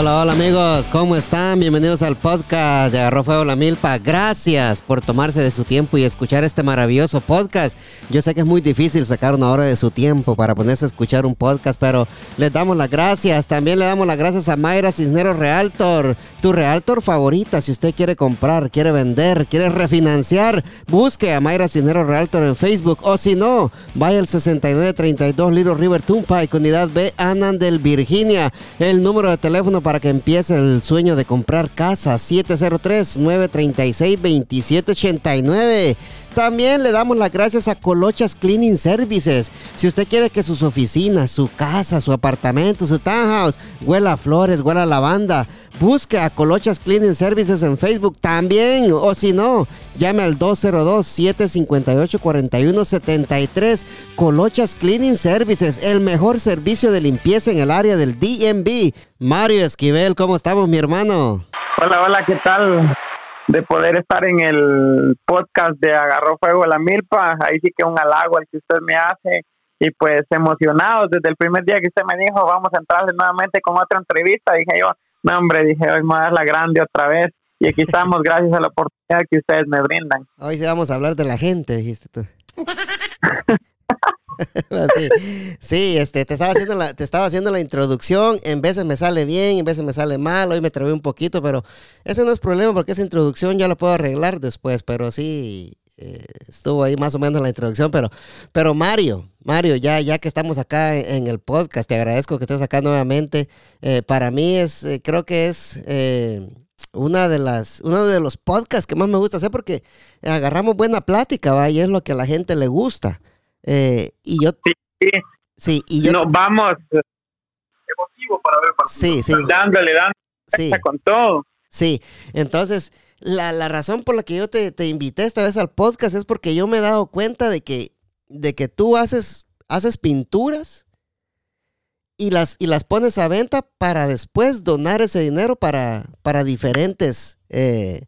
Hola, hola amigos, ¿cómo están? Bienvenidos al podcast de Agarró Fuego la Milpa. Gracias por tomarse de su tiempo y escuchar este maravilloso podcast. Yo sé que es muy difícil sacar una hora de su tiempo para ponerse a escuchar un podcast, pero les damos las gracias. También le damos las gracias a Mayra Cisneros Realtor, tu Realtor favorita. Si usted quiere comprar, quiere vender, quiere refinanciar, busque a Mayra Cisneros Realtor en Facebook o si no, vaya al 6932 Little River Turnpike, unidad B, Anandel, Virginia. El número de teléfono para que empiece el sueño de comprar casa. 703-936-2789. También le damos las gracias a Colochas Cleaning Services. Si usted quiere que sus oficinas, su casa, su apartamento, su townhouse huela a flores, huela a lavanda, busque a Colochas Cleaning Services en Facebook también. O si no, llame al 202-758-4173. Colochas Cleaning Services, el mejor servicio de limpieza en el área del DMV. Mario Esquivel, ¿cómo estamos, mi hermano? Hola, hola, ¿qué tal? De poder estar en el podcast de Agarró Fuego la Milpa. Ahí sí que un halago al que usted me hace. Y pues emocionado desde el primer día que usted me dijo, vamos a entrarle nuevamente con otra entrevista. Dije yo, no hombre, dije, hoy me voy a dar la grande otra vez. Y aquí estamos gracias a la oportunidad que ustedes me brindan. Hoy sí vamos a hablar de la gente, dijiste tú. sí, este, te estaba haciendo la, te estaba haciendo la introducción, en veces me sale bien, en veces me sale mal, hoy me trabé un poquito, pero ese no es problema porque esa introducción ya la puedo arreglar después, pero sí, eh, estuvo ahí más o menos la introducción, pero, pero Mario, Mario, ya, ya que estamos acá en, el podcast, te agradezco que estés acá nuevamente. Eh, para mí es, eh, creo que es una de las, uno de los podcasts que más me gusta hacer porque agarramos buena plática, ¿va? y es lo que a la gente le gusta. Eh, y yo. Sí, sí. y yo. Nos vamos. Emotivo para ver Sí, sí. Dándole, dándole. Sí. Con todo. Sí. Entonces, la, la razón por la que yo te, te, invité esta vez al podcast es porque yo me he dado cuenta de que, de que tú haces, haces pinturas y las, y las pones a venta para después donar ese dinero para, para diferentes eh,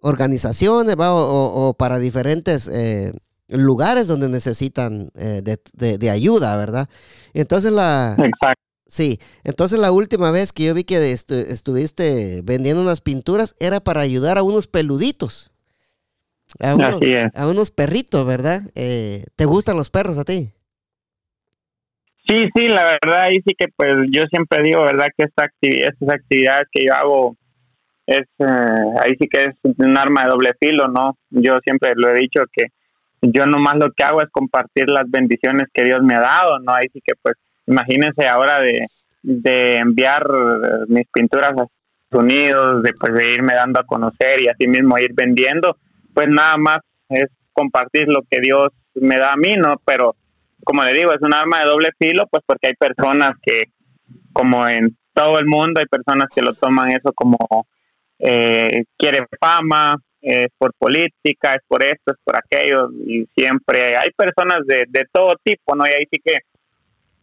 organizaciones o, o, para diferentes eh, lugares donde necesitan eh, de, ayuda, ¿verdad? Entonces la... Exacto. Sí, entonces la última vez que yo vi que estuviste vendiendo unas pinturas era para ayudar a unos peluditos. A unos, a unos perritos, ¿verdad? Eh, ¿Te gustan los perros a ti? Sí, sí, la verdad, ahí sí que pues yo siempre digo, ¿verdad? Que esta actividad, estas actividades que yo hago es, eh, ahí sí que es un arma de doble filo, ¿no? Yo siempre lo he dicho que yo nomás lo que hago es compartir las bendiciones que Dios me ha dado, ¿no? Ahí sí que pues imagínense ahora de, de enviar mis pinturas a Estados Unidos, de pues de irme dando a conocer y así mismo ir vendiendo, pues nada más es compartir lo que Dios me da a mí, ¿no? Pero como le digo, es un arma de doble filo, pues porque hay personas que, como en todo el mundo, hay personas que lo toman eso como eh, quiere fama, es por política, es por esto, es por aquello, y siempre hay personas de, de todo tipo, ¿no? Y ahí sí que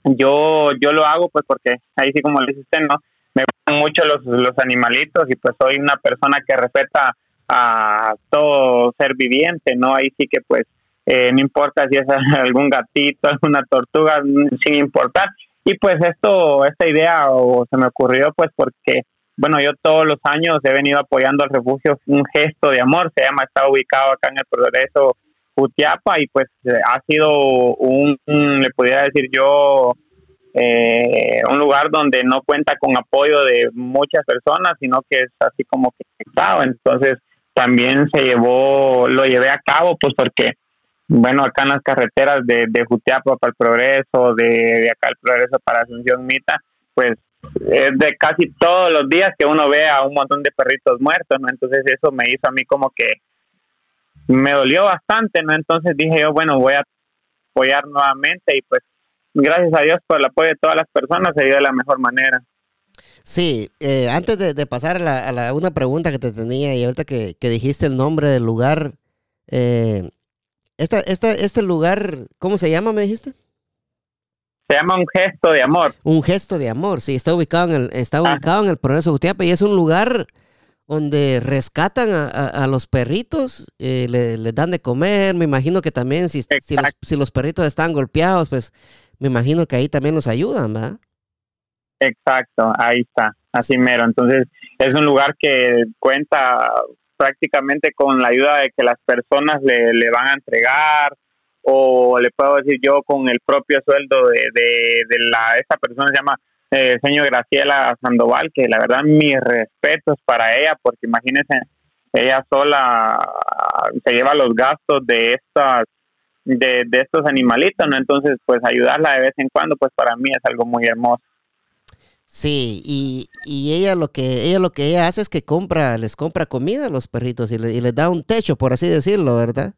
yo, yo lo hago pues porque ahí sí como le dice usted, ¿no? Me gustan mucho los, los animalitos y pues soy una persona que respeta a todo ser viviente, ¿no? Ahí sí que pues eh, no importa si es algún gatito, alguna tortuga, sin importar. Y pues esto, esta idea o se me ocurrió pues porque bueno, yo todos los años he venido apoyando al refugio Un Gesto de Amor, se llama, está ubicado acá en el Progreso Jutiapa y pues ha sido un, le pudiera decir yo, eh, un lugar donde no cuenta con apoyo de muchas personas, sino que es así como que estaba. Entonces también se llevó, lo llevé a cabo pues porque, bueno, acá en las carreteras de, de Jutiapa para el Progreso, de, de acá el Progreso para Asunción Mita, pues es de casi todos los días que uno ve a un montón de perritos muertos, ¿no? Entonces eso me hizo a mí como que me dolió bastante, ¿no? Entonces dije yo, bueno, voy a apoyar nuevamente y pues gracias a Dios por el apoyo de todas las personas se dio de la mejor manera. Sí, eh, antes de, pasar a, la, una pregunta que te tenía y ahorita que, dijiste el nombre del lugar, eh, esta, esta, este lugar, ¿cómo se llama, me dijiste? Se llama Un Gesto de Amor. Un Gesto de Amor, sí, está ubicado en el, está ah. ubicado en el Progreso Jutiapa y es un lugar donde rescatan a, los perritos, eh, les dan de comer, me imagino que también si, si los, perritos están golpeados, pues me imagino que ahí también los ayudan, ¿verdad? Exacto, ahí está, así mero. Entonces, es un lugar que cuenta prácticamente con la ayuda de que las personas le, le van a entregar o le puedo decir yo con el propio sueldo de, de, la esa persona se llama eh, señor Graciela Sandoval que la verdad mis respetos para ella porque imagínense ella sola se lleva los gastos de estas de, de estos animalitos no entonces pues ayudarla de vez en cuando pues para mí es algo muy hermoso Sí, y, y, ella lo que ella lo que ella hace es que compra, les compra comida a los perritos y, y les da un techo, por así decirlo, ¿verdad?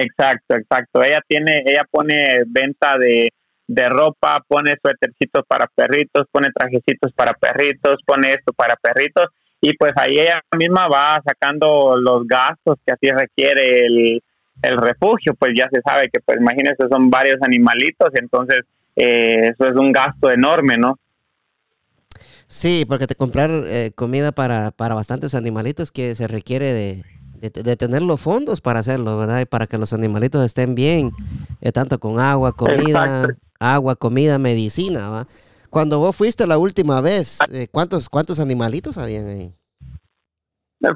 Exacto, exacto. Ella tiene, ella pone venta de, de ropa, pone suétercitos para perritos, pone trajecitos para perritos, pone esto para perritos y pues ahí ella misma va sacando los gastos que así requiere el, el refugio, pues ya se sabe que pues imagínense son varios animalitos, entonces eh, eso es un gasto enorme, ¿no? Sí, porque te comprar eh, comida para, para bastantes animalitos que se requiere de, de, tener los fondos para hacerlo, ¿verdad? Y para que los animalitos estén bien, eh, tanto con agua, comida, agua, comida, medicina, ¿va? Cuando vos fuiste la última vez, eh, ¿cuántos, ¿cuántos animalitos habían ahí?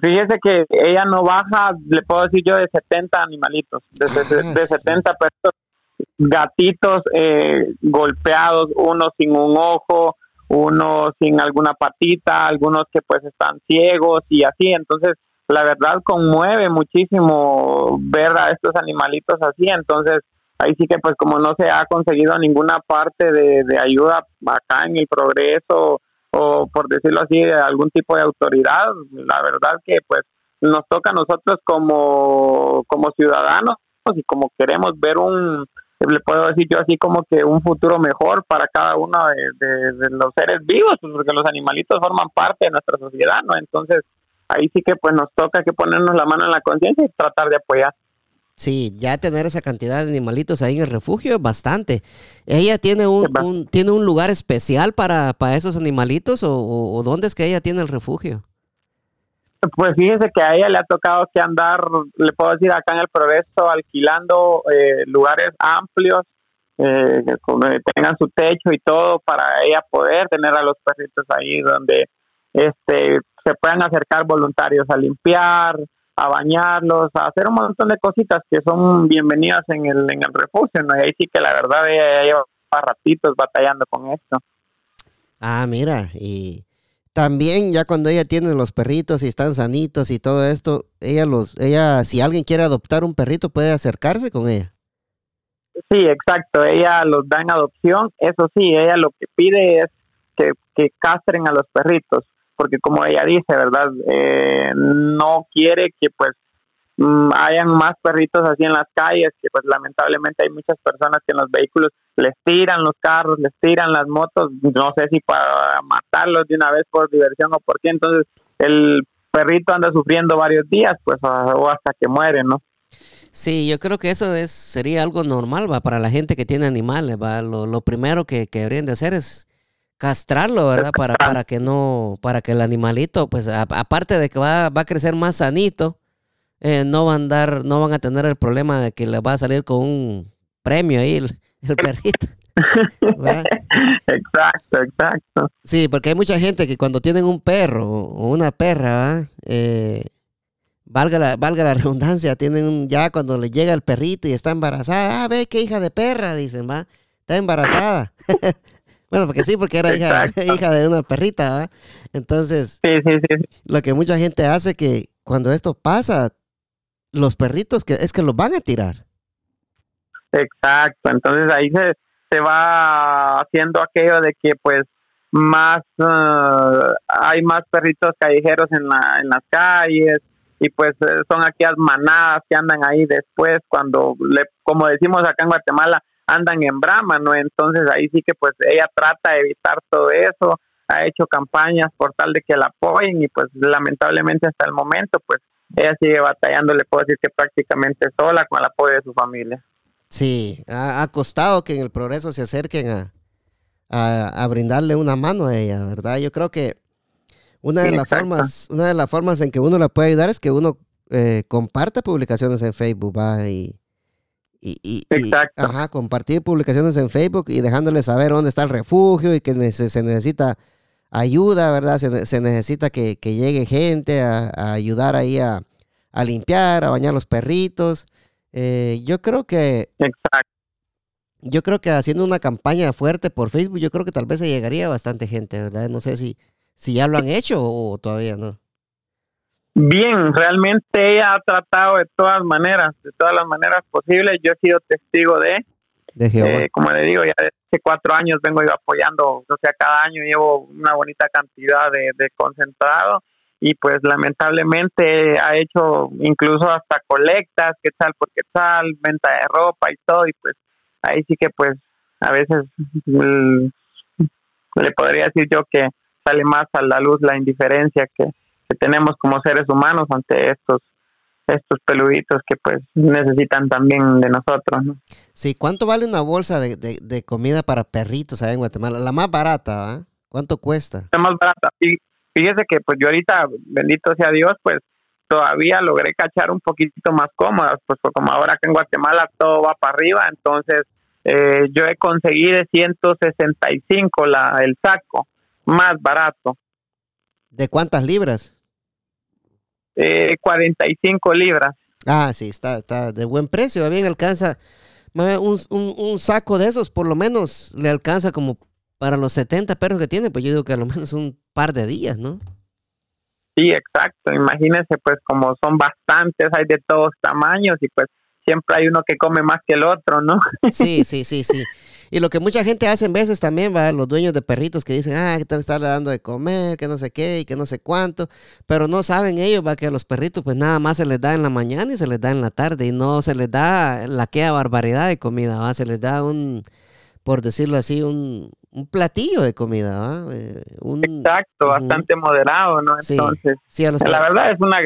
Fíjese que ella no baja, le puedo decir yo, de 70 animalitos, de, de, 70 ah, pesos, gatitos golpeados, uno sin un ojo, unos sin alguna patita, algunos que pues están ciegos y así, entonces la verdad conmueve muchísimo ver a estos animalitos así, entonces ahí sí que pues como no se ha conseguido ninguna parte de, ayuda acá en el progreso o por decirlo así de algún tipo de autoridad, la verdad que pues nos toca a nosotros como, como ciudadanos y como queremos ver un le puedo decir yo así como que un futuro mejor para cada uno de, los seres vivos, porque los animalitos forman parte de nuestra sociedad, ¿no? Entonces, ahí sí que pues nos toca que ponernos la mano en la conciencia y tratar de apoyar. Sí, ya tener esa cantidad de animalitos ahí en el refugio es bastante. ¿Ella tiene un, tiene un lugar especial para, para esos animalitos o, o dónde es que ella tiene el refugio? Pues fíjese que a ella le ha tocado que andar, le puedo decir, acá en el progreso, alquilando eh, lugares amplios, eh, que tengan su techo y todo, para ella poder tener a los perritos ahí donde este se puedan acercar voluntarios a limpiar, a bañarlos, a hacer un montón de cositas que son bienvenidas en el, en el refugio, ¿no? Y ahí sí que la verdad ella lleva ratitos batallando con esto. Ah, mira, y también ya cuando ella tiene los perritos y están sanitos y todo esto, ella los, ella, si alguien quiere adoptar un perrito, puede acercarse con ella. Sí, exacto. Ella los da en adopción. Eso sí, ella lo que pide es que, que castren a los perritos, porque como ella dice, ¿verdad? Eh, no quiere que pues Mm, hayan más perritos así en las calles, que pues lamentablemente hay muchas personas que en los vehículos les tiran los carros, les tiran las motos, no sé si para matarlos de una vez por diversión o por qué, entonces el perrito anda sufriendo varios días, pues o hasta que muere, ¿no? Sí, yo creo que eso es sería algo normal, va, para la gente que tiene animales, va. Lo, primero que, que, deberían de hacer es castrarlo, ¿verdad? Para, para que no, para que el animalito, pues aparte de que va, va a crecer más sanito, eh, no van a dar, no van a tener el problema de que le va a salir con un premio ahí el, perrito. exacto, exacto. Sí, porque hay mucha gente que cuando tienen un perro o una perra, eh, valga, la, valga la redundancia, tienen ya cuando le llega el perrito y está embarazada, ah, ve qué hija de perra, dicen, va, está embarazada. bueno, porque sí, porque era hija, hija, de una perrita. Entonces, lo que mucha gente hace que cuando esto pasa, los perritos que es que los van a tirar. Exacto, entonces ahí se, se va haciendo aquello de que pues más uh, hay más perritos callejeros en, la, en las calles y pues eh, son aquellas manadas que andan ahí después cuando le como decimos acá en Guatemala andan en brama, ¿no? Entonces ahí sí que pues ella trata de evitar todo eso, ha hecho campañas por tal de que la apoyen y pues lamentablemente hasta el momento pues ella sigue batallando, le puedo decir que prácticamente sola con el apoyo de su familia. Sí, ha, costado que en el progreso se acerquen a, a, brindarle una mano a ella, ¿verdad? Yo creo que una de las formas, una de las formas en que uno la puede ayudar es que uno eh, comparta publicaciones en Facebook, ¿va? Y, y, compartir publicaciones en Facebook y dejándoles saber dónde está el refugio y que se necesita ayuda, ¿verdad? Se, necesita que, llegue gente a, ayudar ahí a, limpiar, a bañar los perritos. Eh, yo creo que... Exacto. Yo creo que haciendo una campaña fuerte por Facebook, yo creo que tal vez se llegaría bastante gente, ¿verdad? No sé si, si ya lo han hecho o todavía no. Bien, realmente ella ha tratado de todas maneras, de todas las maneras posibles. Yo he sido testigo de, de como le digo, ya hace cuatro años vengo yo apoyando, o sea, cada año llevo una bonita cantidad de, de concentrado y pues lamentablemente ha hecho incluso hasta colectas, qué tal por qué tal, venta de ropa y todo y pues ahí sí que pues a veces mm, le podría decir yo que sale más a la luz la indiferencia que tenemos como seres humanos ante estos estos peluditos que pues necesitan también de nosotros. ¿no? Sí, ¿cuánto vale una bolsa de, de, comida para perritos allá en Guatemala? La más barata, ¿ah? ¿Cuánto cuesta? La más barata. fíjese que pues yo ahorita, bendito sea Dios, pues todavía logré cachar un poquitito más cómodas, pues, pues como ahora que en Guatemala todo va para arriba, entonces eh, yo he conseguido 165 la, el saco, más barato. ¿De cuántas libras? Eh, 45 libras. Ah, sí, está, está de buen precio, bien alcanza. Un, un, saco de esos por lo menos le alcanza como para los 70 perros que tiene, pues yo digo que a lo menos un par de días, ¿no? Sí, exacto. Imagínense, pues como son bastantes, hay de todos tamaños y pues siempre hay uno que come más que el otro, ¿no? Sí, sí, sí, sí. Y lo que mucha gente hace en veces también, va, los dueños de perritos que dicen, ah, que tengo que dando de comer, que no sé qué y que no sé cuánto, pero no saben ellos, va, que a los perritos pues nada más se les da en la mañana y se les da en la tarde y no se les da la que barbaridad de comida, va, se les da un, por decirlo así, un, un platillo de comida, ¿va? Eh, Exacto, bastante moderado, ¿no? Entonces, la verdad es una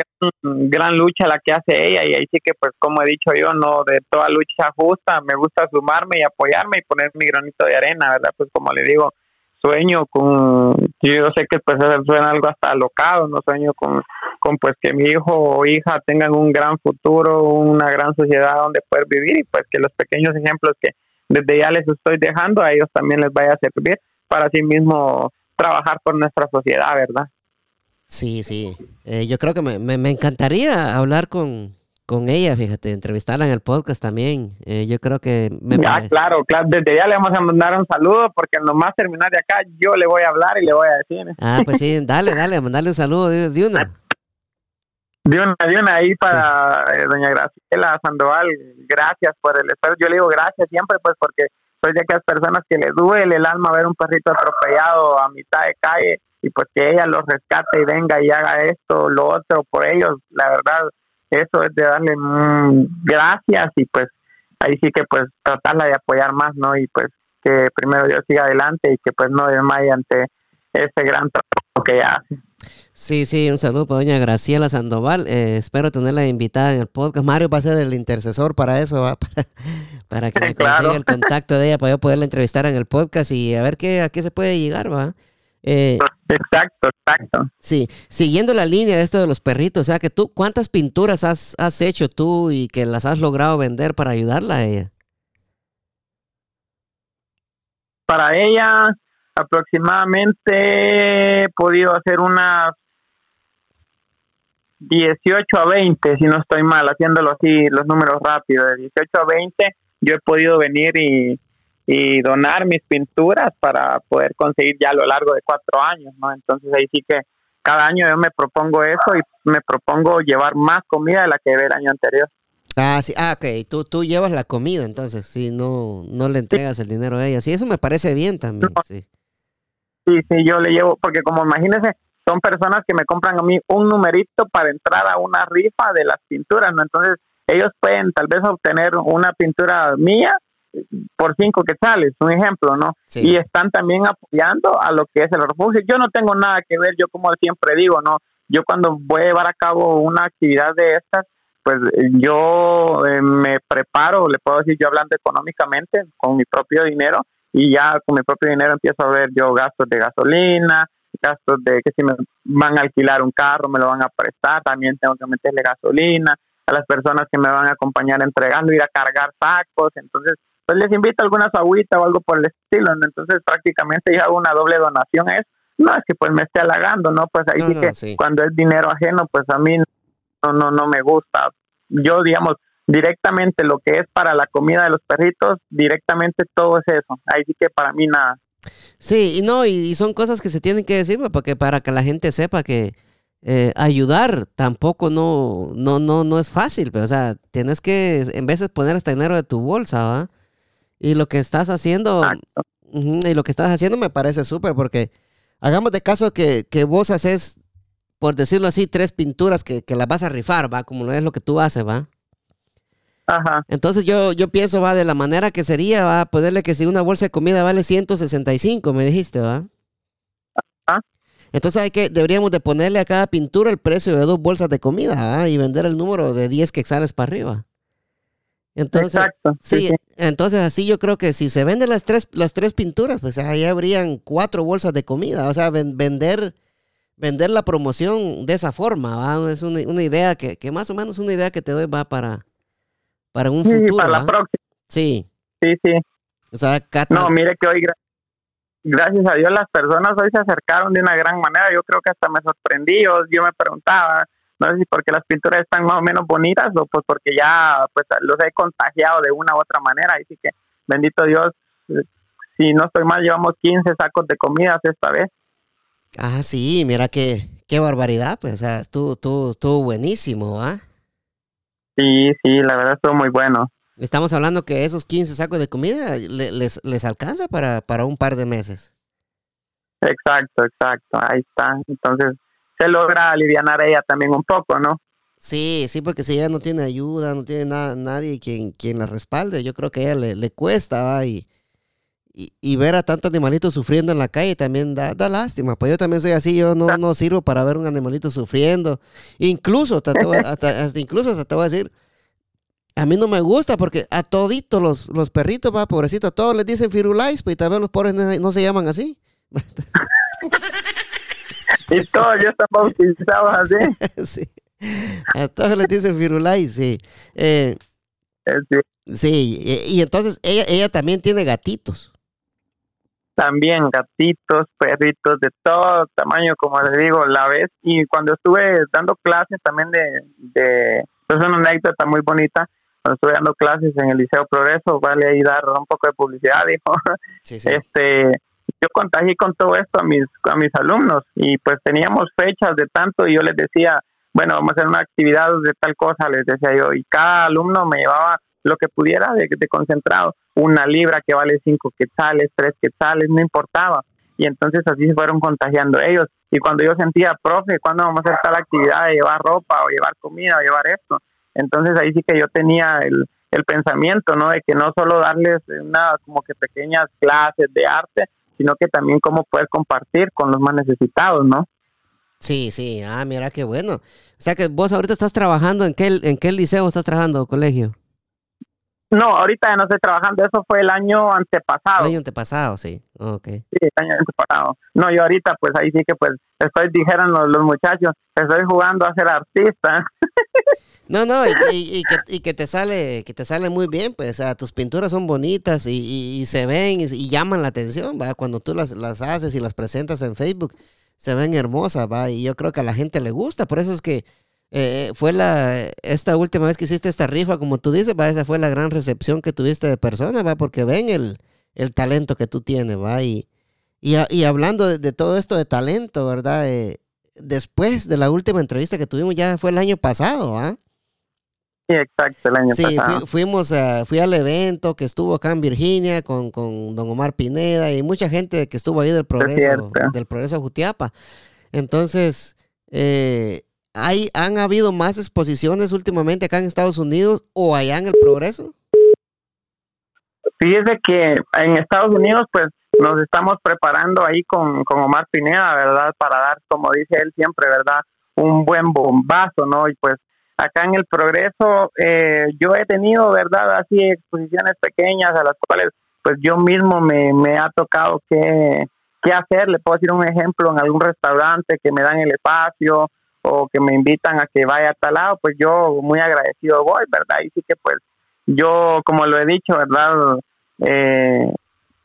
gran, lucha la que hace ella y ahí sí que, pues, como he dicho yo, no de toda lucha justa, me gusta sumarme y apoyarme y poner mi granito de arena, ¿verdad? Pues como le digo, sueño con, yo sé que pues suena algo hasta alocado, no sueño con, con pues que mi hijo o hija tengan un gran futuro, una gran sociedad donde poder vivir y pues que los pequeños ejemplos que desde ya les estoy dejando, a ellos también les vaya a servir para sí mismo trabajar por nuestra sociedad, ¿verdad? Sí, sí. Eh, yo creo que me, me, encantaría hablar con, con ella, fíjate, entrevistarla en el podcast también. Eh, yo creo que... Me ya, claro, claro, desde ya le vamos a mandar un saludo porque nomás terminar de acá yo le voy a hablar y le voy a decir. Ah, pues sí, dale, dale, mandarle un saludo de una. De una, de una ahí para eh, doña Graciela Sandoval, gracias por el esfuerzo. Yo le digo gracias siempre, pues porque soy de aquellas personas que le duele el alma ver un perrito atropellado a mitad de calle y pues que ella lo rescate y venga y haga esto, lo otro por ellos. La verdad, eso es de darle gracias y pues ahí sí que pues tratarla de apoyar más, ¿no? Y pues que primero Dios siga adelante y que pues no desmaye ante ese gran trabajo que ella hace. Sí, sí, un saludo para doña Graciela Sandoval. Eh, espero tenerla invitada en el podcast. Mario va a ser el intercesor para eso, Para, que me consiga el contacto de ella, para yo poderla entrevistar en el podcast y a ver qué, a qué se puede llegar, ¿va? Eh, exacto, exacto. Sí, siguiendo la línea de esto de los perritos, o sea que tú, ¿cuántas pinturas has, has hecho tú y que las has logrado vender para ayudarla a ella? Para ella, aproximadamente he podido hacer unas 18 a 20, si no estoy mal, haciéndolo así, los números rápidos, de 18 a 20, yo he podido venir y, y donar mis pinturas para poder conseguir ya a lo largo de cuatro años, ¿no? Entonces ahí sí que cada año yo me propongo eso y me propongo llevar más comida de la que llevé el año anterior. Ah, sí, ah, ok, tú, tú llevas la comida, entonces, si no, no le entregas el dinero a ella, sí, eso me parece bien también, sí. Sí, sí, yo le llevo, porque como imagínense, son personas que me compran a mí un numerito para entrar a una rifa de las pinturas, ¿no? Entonces, ellos pueden tal vez obtener una pintura mía por cinco quetzales, un ejemplo, ¿no? Y están también apoyando a lo que es el refugio. Yo no tengo nada que ver, yo como siempre digo, ¿no? Yo cuando voy a llevar a cabo una actividad de estas, pues yo eh, me preparo, le puedo decir, yo hablando económicamente, con mi propio dinero, y ya con mi propio dinero empiezo a ver yo gastos de gasolina, gastos de que si me van a alquilar un carro, me lo van a prestar, también tengo que meterle gasolina, a las personas que me van a acompañar entregando, ir a cargar sacos, entonces pues les invito alguna agüita o algo por el estilo, entonces prácticamente yo hago una doble donación es no es que pues me esté halagando, ¿no? Pues ahí sí que cuando es dinero ajeno, pues a mí no, no, no me gusta. Yo, digamos, directamente lo que es para la comida de los perritos, directamente todo es eso. Ahí sí que para mí nada. Sí, y no, y, son cosas que se tienen que decir porque para que la gente sepa que eh, ayudar tampoco no, no, no, no es fácil, pero o sea, tienes que en vez de poner este dinero de tu bolsa, ¿va? Y lo que estás haciendo, y lo que estás haciendo me parece súper porque hagamos de caso que, que, vos haces, por decirlo así, tres pinturas que, que las vas a rifar, ¿va? Como no es lo que tú haces, ¿va? Ajá. Entonces yo, yo pienso, va, de la manera que sería, va, a ponerle que si una bolsa de comida vale 165, me dijiste, va. Ajá. Entonces hay que, deberíamos de ponerle a cada pintura el precio de dos bolsas de comida, Y vender el número de 10 quexales para arriba. Entonces, Exacto. Sí, entonces así yo creo que si se venden las tres, las tres pinturas, pues ahí habrían cuatro bolsas de comida. O sea, vender, vender la promoción de esa forma, ¿va? Es una, una idea que, que, más o menos una idea que te doy va para, para un futuro. Para la próxima. Sí. Sí, sí. O sea, No, mire que hoy, gracias a Dios, las personas hoy se acercaron de una gran manera. Yo creo que hasta me sorprendí. Yo, me preguntaba, no sé si porque las pinturas están más o menos bonitas o pues porque ya pues los he contagiado de una u otra manera. Así que, bendito Dios, si no estoy mal, llevamos 15 sacos de comidas esta vez. Ah, sí, mira qué, qué barbaridad, pues, o sea, estuvo, estuvo buenísimo, ¿ah? Sí, sí, la verdad estuvo muy bueno. Estamos hablando que esos 15 sacos de comida les, les alcanza para, para un par de meses. Exacto, exacto, ahí está. Entonces se logra aliviar ella también un poco, ¿no? Sí, sí, porque si ella no tiene ayuda, no tiene nada, nadie quien, quien la respalde, yo creo que a ella le, le cuesta, y, y, ver a tantos animalitos sufriendo en la calle también da, da lástima. Pues yo también soy así, yo no, no sirvo para ver un animalito sufriendo. Incluso, hasta, hasta, incluso hasta te voy a decir, a mí no me gusta porque a toditos los, los perritos, va, pobrecito, a todos les dicen firulais, pues tal vez los pobres no, se llaman así. y todos ya están bautizados así. sí. A todos les dicen firulais, sí. Eh, sí. Sí, y, y entonces ella, ella también tiene gatitos también gatitos, perritos de todo tamaño, como les digo, la vez. Y cuando estuve dando clases también de, de es una anécdota muy bonita, cuando estuve dando clases en el Liceo Progreso, vale ahí dar un poco de publicidad, dijo. Este, yo contagié con todo esto a mis, a mis alumnos y pues teníamos fechas de tanto y yo les decía, bueno, vamos a hacer una actividad de tal cosa, les decía yo, y cada alumno me llevaba lo que pudiera de, de concentrado una libra que vale cinco quetzales, tres quetzales, no importaba. Y entonces así se fueron contagiando ellos. Y cuando yo sentía, profe, ¿cuándo vamos a hacer tal actividad de llevar ropa o llevar comida o llevar esto? Entonces ahí sí que yo tenía el, el pensamiento, ¿no? De que no solo darles una como que pequeñas clases de arte, sino que también cómo poder compartir con los más necesitados, ¿no? Sí, sí, ah, mira qué bueno. O sea que vos ahorita estás trabajando, ¿en qué, en qué liceo estás trabajando, colegio? No, ahorita ya no estoy trabajando, eso fue el año antepasado. El año antepasado, sí, okay. Sí, el año antepasado. No, yo ahorita pues ahí sí que pues estoy, dijeron los, muchachos, estoy jugando a ser artista. No, no, y, que, y, que, te sale, que te sale muy bien, pues, o sea, tus pinturas son bonitas y, se ven y, llaman la atención, va, cuando tú las, las haces y las presentas en Facebook, se ven hermosas, va, y yo creo que a la gente le gusta, por eso es que eh, fue la esta última vez que hiciste esta rifa, como tú dices, va, esa fue la gran recepción que tuviste de personas, va, porque ven el, el talento que tú tienes, va, y, y, hablando de, todo esto de talento, ¿verdad? Eh, después de la última entrevista que tuvimos, ya fue el año pasado, ¿va? Sí, exacto, el año pasado. Fuimos a, fui al evento que estuvo acá en Virginia con, con don Omar Pineda y mucha gente que estuvo ahí del Progreso, del Progreso Jutiapa. Entonces, eh, ¿Hay, ¿Han habido más exposiciones últimamente acá en Estados Unidos o allá en el Progreso? Fíjese que en Estados Unidos, pues nos estamos preparando ahí con, con Omar Pineda, ¿verdad? Para dar, como dice él siempre, ¿verdad? Un buen bombazo, ¿no? Y pues acá en el Progreso, eh, yo he tenido, ¿verdad? Así exposiciones pequeñas a las cuales, pues yo mismo me, me ha tocado que, qué hacer. Le puedo decir un ejemplo en algún restaurante que me dan el espacio o que me invitan a que vaya a tal lado, pues yo muy agradecido voy, ¿verdad? Y sí que pues yo, como lo he dicho, ¿verdad? Eh,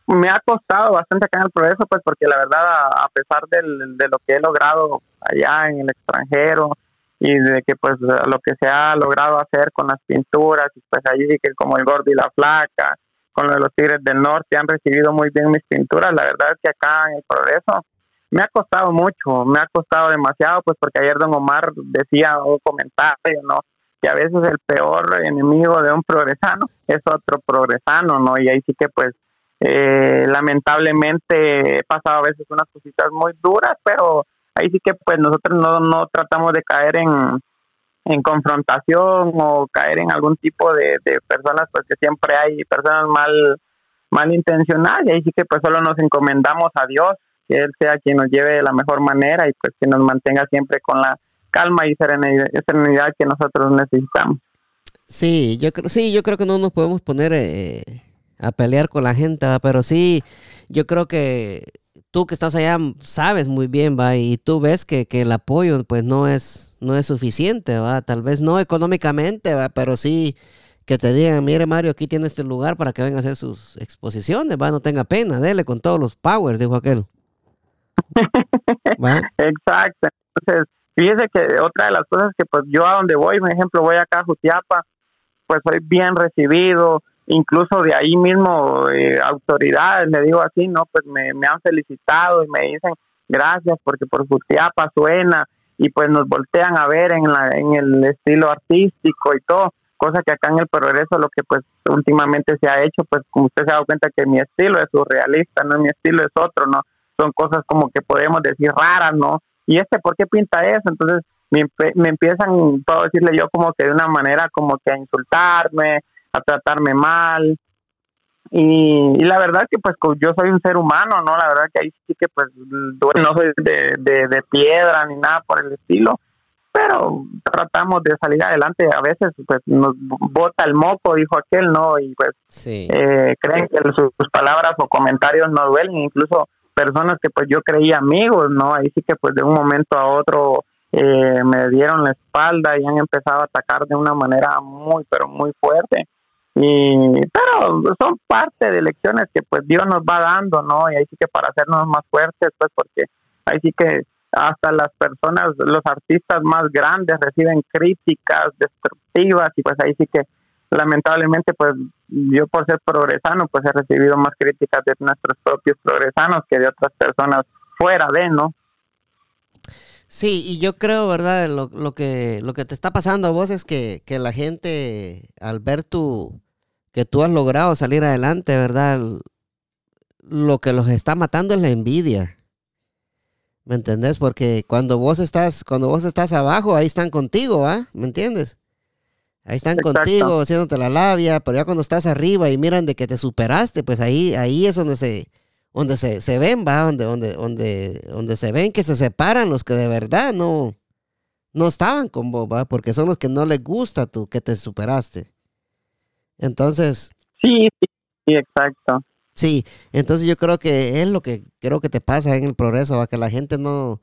me ha costado bastante acá en el progreso, pues porque la verdad, a, pesar de lo que he logrado allá en el extranjero y de que pues lo que se ha logrado hacer con las pinturas, pues allí que como el gordo y la flaca, con lo de los tigres del norte han recibido muy bien mis pinturas, la verdad es que acá en el progreso me ha costado mucho, me ha costado demasiado, pues porque ayer don Omar decía un comentario, ¿no? Que a veces el peor enemigo de un progresano es otro progresano, ¿no? Y ahí sí que pues eh, lamentablemente he pasado a veces unas cositas muy duras, pero ahí sí que pues nosotros no, no tratamos de caer en, en confrontación o caer en algún tipo de, de personas, pues que siempre hay personas mal malintencionadas y ahí sí que pues solo nos encomendamos a Dios, que Él sea quien nos lleve de la mejor manera y pues que nos mantenga siempre con la calma y serenidad, que nosotros necesitamos. Sí, yo creo, sí, yo creo que no nos podemos poner eh, a pelear con la gente, pero sí, yo creo que tú que estás allá sabes muy bien, va, y tú ves que, el apoyo pues no es, no es suficiente, va, tal vez no económicamente, va, pero sí que te digan, mire Mario, aquí tiene este lugar para que venga a hacer sus exposiciones, va, no tenga pena, dele con todos los powers, dijo aquel. Exacto, entonces, fíjese que otra de las cosas que pues yo a donde voy, por ejemplo, voy acá a Jutiapa, pues soy bien recibido, incluso de ahí mismo eh, autoridades, le digo así, ¿no? Pues me, han felicitado y me dicen gracias porque por Jutiapa suena y pues nos voltean a ver en, la, en el estilo artístico y todo, cosa que acá en el progreso lo que pues últimamente se ha hecho, pues como usted se ha dado cuenta que mi estilo es surrealista, no mi estilo es otro, ¿no? Son cosas como que podemos decir raras, ¿no? Y este, ¿por qué pinta eso? Entonces me, me empiezan, puedo decirle yo como que de una manera como que a insultarme, a tratarme mal. Y, la verdad que pues yo soy un ser humano, ¿no? La verdad que ahí sí que pues no soy de, de, piedra ni nada por el estilo, pero tratamos de salir adelante. A veces pues nos bota el moco, dijo aquel, ¿no? Y pues eh, creen que sus, palabras o comentarios no duelen, incluso personas que pues yo creía amigos, ¿no? Ahí sí que pues de un momento a otro eh, me dieron la espalda y han empezado a atacar de una manera muy, pero muy fuerte. Y, pero son parte de lecciones que pues Dios nos va dando, ¿no? Y ahí sí que para hacernos más fuertes, pues porque ahí sí que hasta las personas, los artistas más grandes reciben críticas destructivas y pues ahí sí que lamentablemente pues yo por ser progresano pues he recibido más críticas de nuestros propios progresanos que de otras personas fuera de, ¿no? Sí, y yo creo, ¿verdad? Lo, que, lo que te está pasando a vos es que, que, la gente, al ver tu, que tú has logrado salir adelante, ¿verdad? Lo que los está matando es la envidia. ¿Me entendés? Porque cuando vos estás, cuando vos estás abajo, ahí están contigo, ¿ah? ¿Me entiendes? Ahí están contigo, haciéndote la labia, pero ya cuando estás arriba y miran de que te superaste, pues ahí, ahí es donde se, donde se, se ven, va, donde, donde, donde, donde se ven que se separan los que de verdad no, no estaban con vos, va, porque son los que no les gusta tú que te superaste. Entonces. Sí, sí, exacto. Sí, entonces yo creo que es lo que creo que te pasa en el progreso, va, que la gente no,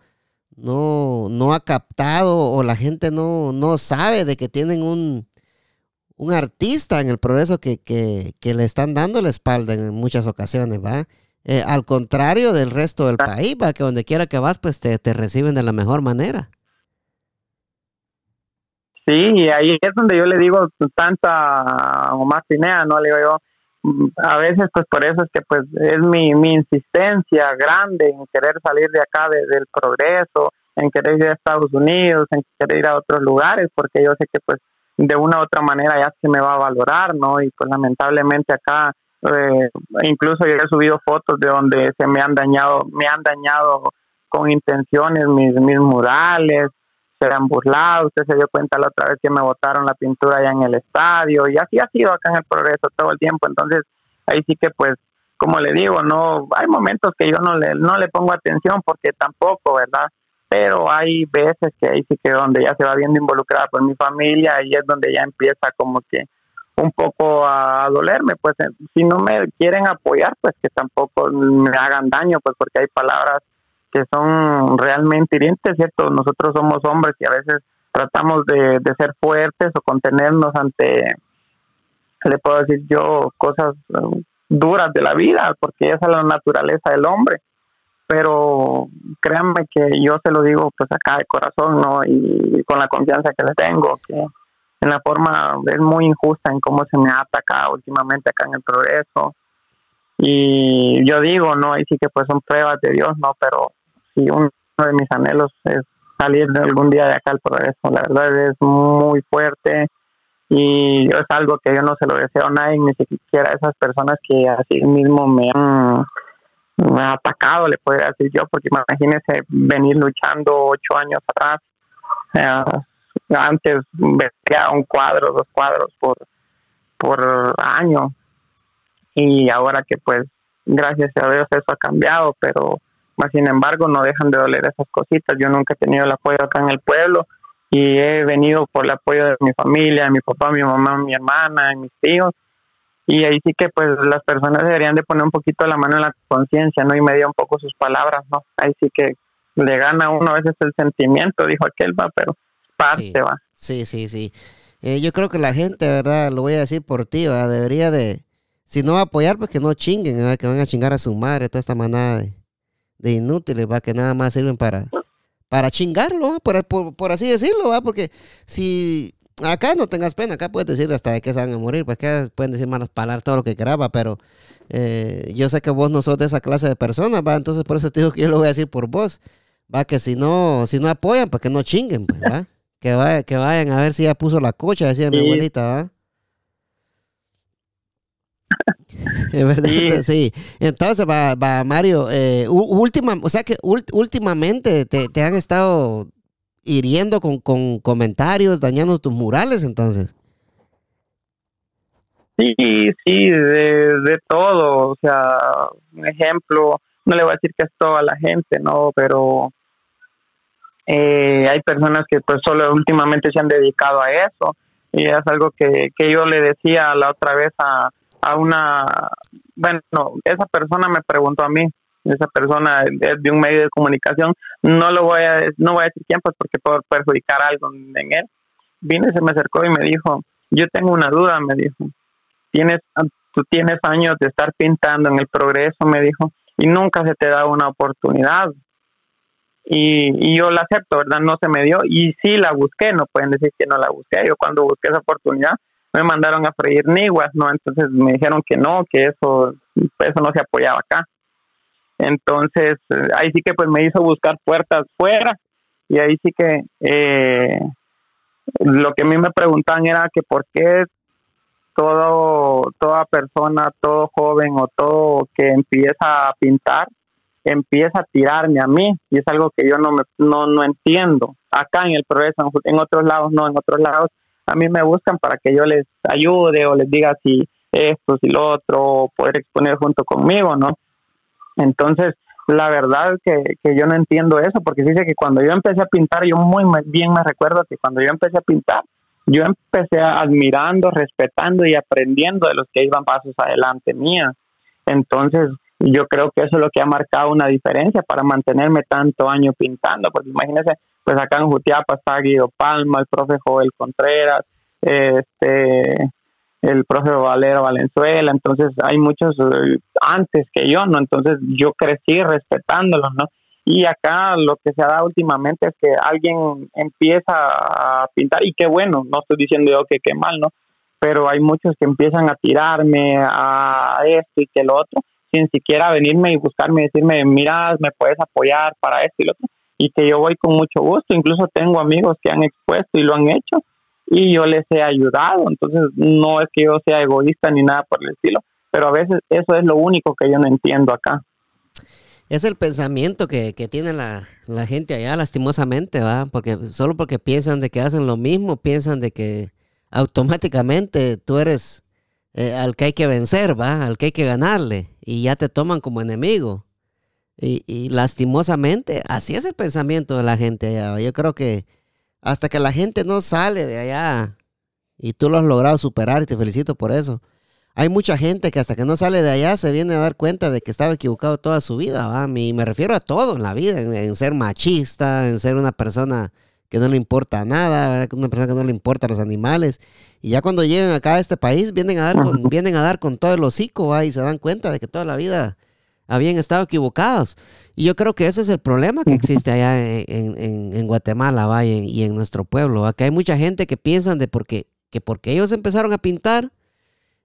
no, no ha captado o la gente no, no sabe de que tienen un, un artista en el progreso que, que, que le están dando la espalda en muchas ocasiones, ¿va? Eh, al contrario del resto del país, para que donde quiera que vas, pues te, reciben de la mejor manera. Sí, ahí es donde yo le digo tanta Omar Pinea, ¿no? Le digo yo, mm, a veces pues por eso es que pues es mi, mi insistencia grande en querer salir de acá del progreso, en querer ir a Estados Unidos, en querer ir a otros lugares, porque yo sé que pues de una u otra manera ya se me va a valorar, ¿no? Y pues lamentablemente acá eh, incluso yo he subido fotos de donde se me han dañado, me han dañado con intenciones mis, mis murales, se han burlado, usted se dio cuenta la otra vez que me botaron la pintura allá en el estadio y así ha sido acá en el progreso todo el tiempo, entonces ahí sí que pues como le digo, no hay momentos que yo no le no le pongo atención porque tampoco, ¿verdad? Pero hay veces que ahí sí que donde ya se va viendo involucrada por mi familia y es donde ya empieza como que un poco a dolerme, pues si no me quieren apoyar, pues que tampoco me hagan daño, pues porque hay palabras que son realmente hirientes, ¿cierto? Nosotros somos hombres y a veces tratamos de, ser fuertes o contenernos ante, le puedo decir yo, cosas um, duras de la vida, porque esa es la naturaleza del hombre. Pero créanme que yo se lo digo pues acá de corazón, ¿no? Y con la confianza que le tengo, que en la forma es muy injusta en cómo se me ha atacado últimamente acá en el progreso. Y yo digo, ¿no? Ahí sí que pues son pruebas de Dios, ¿no? Pero si uno de mis anhelos es salir algún día de acá al progreso, la verdad es muy fuerte y es algo que yo no se lo deseo a nadie, ni siquiera a esas personas que así mismo me han, atacado, le podría decir yo, porque imagínese venir luchando ocho años atrás, antes vendía un cuadro, dos cuadros por, por año, y ahora que pues gracias a Dios eso ha cambiado, pero más sin embargo no dejan de doler esas cositas. Yo nunca he tenido el apoyo acá en el pueblo y he venido por el apoyo de mi familia, mi papá, mi mamá, mi hermana, mis tíos. Y ahí sí que pues las personas deberían de poner un poquito la mano en la conciencia, ¿no? Y medir un poco sus palabras, ¿no? Ahí sí que le gana a uno a veces el sentimiento, dijo aquel, va, pero parte, va. Sí, sí, sí. Eh, yo creo que la gente, ¿verdad? Lo voy a decir por ti, ¿va? Debería de, si no apoyar, pues que no chinguen, que van a chingar a su madre, toda esta manada de, inútiles, va, que nada más sirven para, para chingarlo, por, por, así decirlo, va, porque si acá no tengas pena, acá puedes decir hasta de que se van a morir, pues acá pueden decir malas palabras, todo lo que quieras, pero eh, yo sé que vos no sos de esa clase de personas, va, entonces por eso te digo que yo lo voy a decir por vos, va, que si no, si no apoyan, pues que no chinguen, pues, va, que, vaya, que vayan a ver si ya puso la cocha, decía mi abuelita, va. Es verdad, sí. Entonces, va, va Mario, eh, última, o sea que últimamente te, han estado hiriendo con, con, comentarios, dañando tus murales, entonces. Sí, sí, de, todo. O sea, un ejemplo, no le voy a decir que es toda la gente, ¿no? Pero eh, hay personas que pues solo últimamente se han dedicado a eso. Y es algo que, que yo le decía la otra vez a, a una, bueno, esa persona me preguntó a mí, esa persona es de un medio de comunicación, no lo voy a, no voy a decir quién, pues porque puedo perjudicar algo en él. Vino y se me acercó y me dijo, yo tengo una duda, me dijo, tienes, tú tienes años de estar pintando en el progreso, me dijo, y nunca se te da una oportunidad. Y, y yo la acepto, ¿verdad? No se me dio y sí la busqué, no pueden decir que no la busqué. Yo cuando busqué esa oportunidad, me mandaron a freír niguas, ¿no? Entonces me dijeron que no, que eso, eso no se apoyaba acá. Entonces, ahí sí que pues me hizo buscar puertas fuera y ahí sí que eh, lo que a mí me preguntaban era que por qué todo, toda persona, todo joven o todo que empieza a pintar, empieza a tirarme a mí y es algo que yo no, me, no, no entiendo. Acá en el progreso, en otros lados no, en otros lados a mí me buscan para que yo les ayude o les diga si esto, si lo otro, poder exponer junto conmigo, ¿no? Entonces, la verdad que, que yo no entiendo eso, porque dice que cuando yo empecé a pintar, yo muy bien me recuerdo que cuando yo empecé a pintar, yo empecé admirando, respetando y aprendiendo de los que iban pasos adelante mía. Entonces, yo creo que eso es lo que ha marcado una diferencia para mantenerme tanto año pintando, porque imagínense, pues acá en Jutiapa está Guido Palma, el profe Joel Contreras, este el profe Valero Valenzuela, entonces hay muchos eh, antes que yo, ¿no? Entonces yo crecí respetándolos, ¿no? Y acá lo que se ha dado últimamente es que alguien empieza a pintar, y qué bueno, no estoy diciendo yo que qué mal, ¿no? Pero hay muchos que empiezan a tirarme a esto y que lo otro, sin siquiera venirme y buscarme y decirme, mira, me puedes apoyar para esto y lo otro y que yo voy con mucho gusto. Incluso tengo amigos que han expuesto y lo han hecho y yo les he ayudado. Entonces no es que yo sea egoísta ni nada por el estilo, pero a veces eso es lo único que yo no entiendo acá. Es el pensamiento que, tiene la, gente allá, lastimosamente, ¿va? Porque solo porque piensan de que hacen lo mismo, piensan de que automáticamente tú eres eh, al que hay que vencer, ¿va? Al que hay que ganarle y ya te toman como enemigo. Y, lastimosamente, así es el pensamiento de la gente allá. Yo creo que hasta que la gente no sale de allá y tú lo has logrado superar y te felicito por eso. hay mucha gente que hasta que no sale de allá se viene a dar cuenta de que estaba equivocado toda su vida. Y me refiero a todo en la vida, en, ser machista, en ser una persona que no le importa nada, una persona que no le importa los animales. Y ya cuando llegan acá a este país vienen a dar con, vienen a dar con todo el hocico. Y se dan cuenta de que toda la vida habían estado equivocados. Y yo creo que eso es el problema que existe allá en, Guatemala, ¿va? Y, en, nuestro pueblo, Acá hay mucha gente que piensan de porque, que porque ellos empezaron a pintar,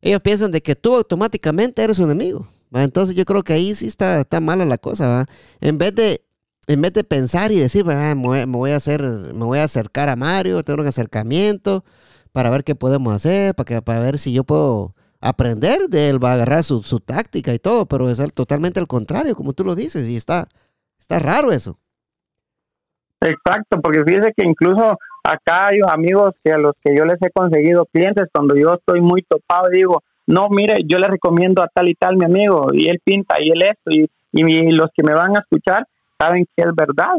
ellos piensan de que tú automáticamente eres un enemigo. Entonces yo creo que ahí sí está, está mala la cosa. ¿va? En vez de en vez de pensar y decir, me, voy, a hacer, me voy a acercar a Mario, tengo un acercamiento para ver qué podemos hacer, para, que, para ver si yo puedo aprender de él, va a agarrar su, su táctica y todo, pero es totalmente al contrario, como tú lo dices, y está, está raro eso. Exacto, porque fíjese que incluso acá hay amigos que a los que yo les he conseguido clientes cuando yo estoy muy topado digo, no, mire, yo le recomiendo a tal y tal mi amigo y él pinta y él esto y, y, los que me van a escuchar saben que es verdad.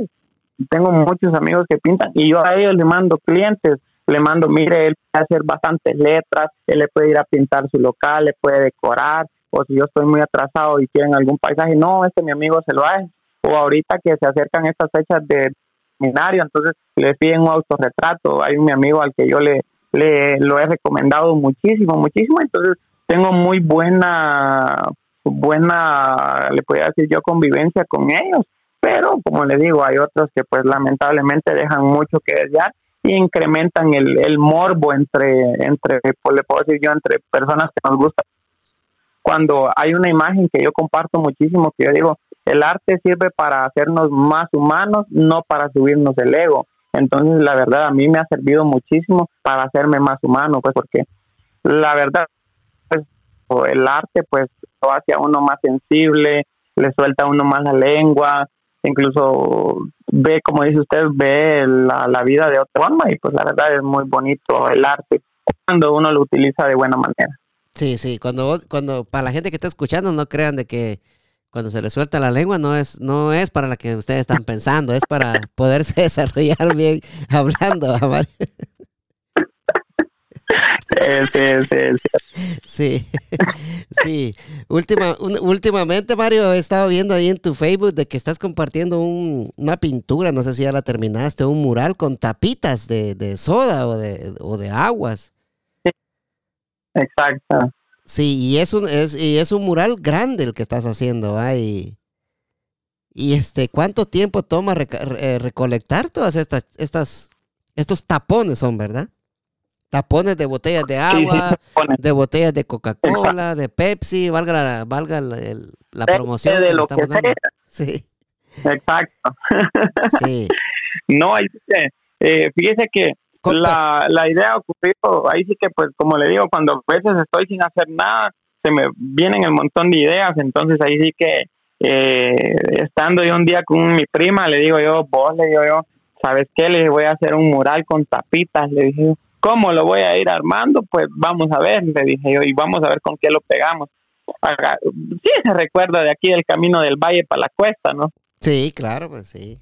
Tengo muchos amigos que pintan y yo a ellos le mando clientes, le mando, mire, él puede hacer bastantes letras, él le puede ir a pintar su local, le puede decorar, o si yo estoy muy atrasado y quieren algún paisaje, no, este mi amigo se lo hace. O ahorita que se acercan estas fechas de seminario, entonces le piden un autorretrato. Hay un mi amigo al que yo le, le lo he recomendado muchísimo, muchísimo. Entonces tengo muy buena, buena, le podría decir yo, convivencia con ellos. Pero como le digo, hay otros que pues lamentablemente dejan mucho que desear y incrementan el, el morbo entre, entre, pues le puedo decir yo, entre personas que nos gustan. Cuando hay una imagen que yo comparto muchísimo, que yo digo, el arte sirve para hacernos más humanos, no para subirnos el ego. Entonces, la verdad, a mí me ha servido muchísimo para hacerme más humano, pues porque la verdad, pues, el arte, pues, lo hace a uno más sensible, le suelta a uno más la lengua, incluso ve, como dice usted, ve la, la vida de otra forma y pues la verdad es muy bonito el arte cuando uno lo utiliza de buena manera. Sí, sí, cuando, cuando para la gente que está escuchando no crean de que cuando se le suelta la lengua no es, no es para la que ustedes están pensando, es para poderse desarrollar bien hablando. Sí, sí, Última, últimamente, Mario, he estado viendo ahí en tu Facebook de que estás compartiendo una pintura, no sé si ya la terminaste, un mural con tapitas de, soda o de, o de aguas. Exacto. Sí, y es un, es, y es un mural grande el que estás haciendo, Y, este, ¿cuánto tiempo toma eh, recolectar todas estas, estas, estos tapones son, verdad? Tapones de botellas de agua, de botellas de Coca-Cola, de Pepsi, valga la, valga la, promoción de lo que Sea. Sí. Exacto. Sí. no, eh, fíjese que la, la idea ocurrió, ahí sí que pues como le digo, cuando a veces estoy sin hacer nada, se me vienen el montón de ideas, entonces ahí sí que eh, estando yo un día con mi prima, le digo yo, vos, le digo yo, ¿sabes qué? Le voy a hacer un mural con tapitas, le dije, ¿cómo lo voy a ir armando? Pues vamos a ver, le dije yo, y vamos a ver con qué lo pegamos. sí, se recuerda de aquí del camino del valle para la cuesta, ¿no? Sí, claro, pues sí.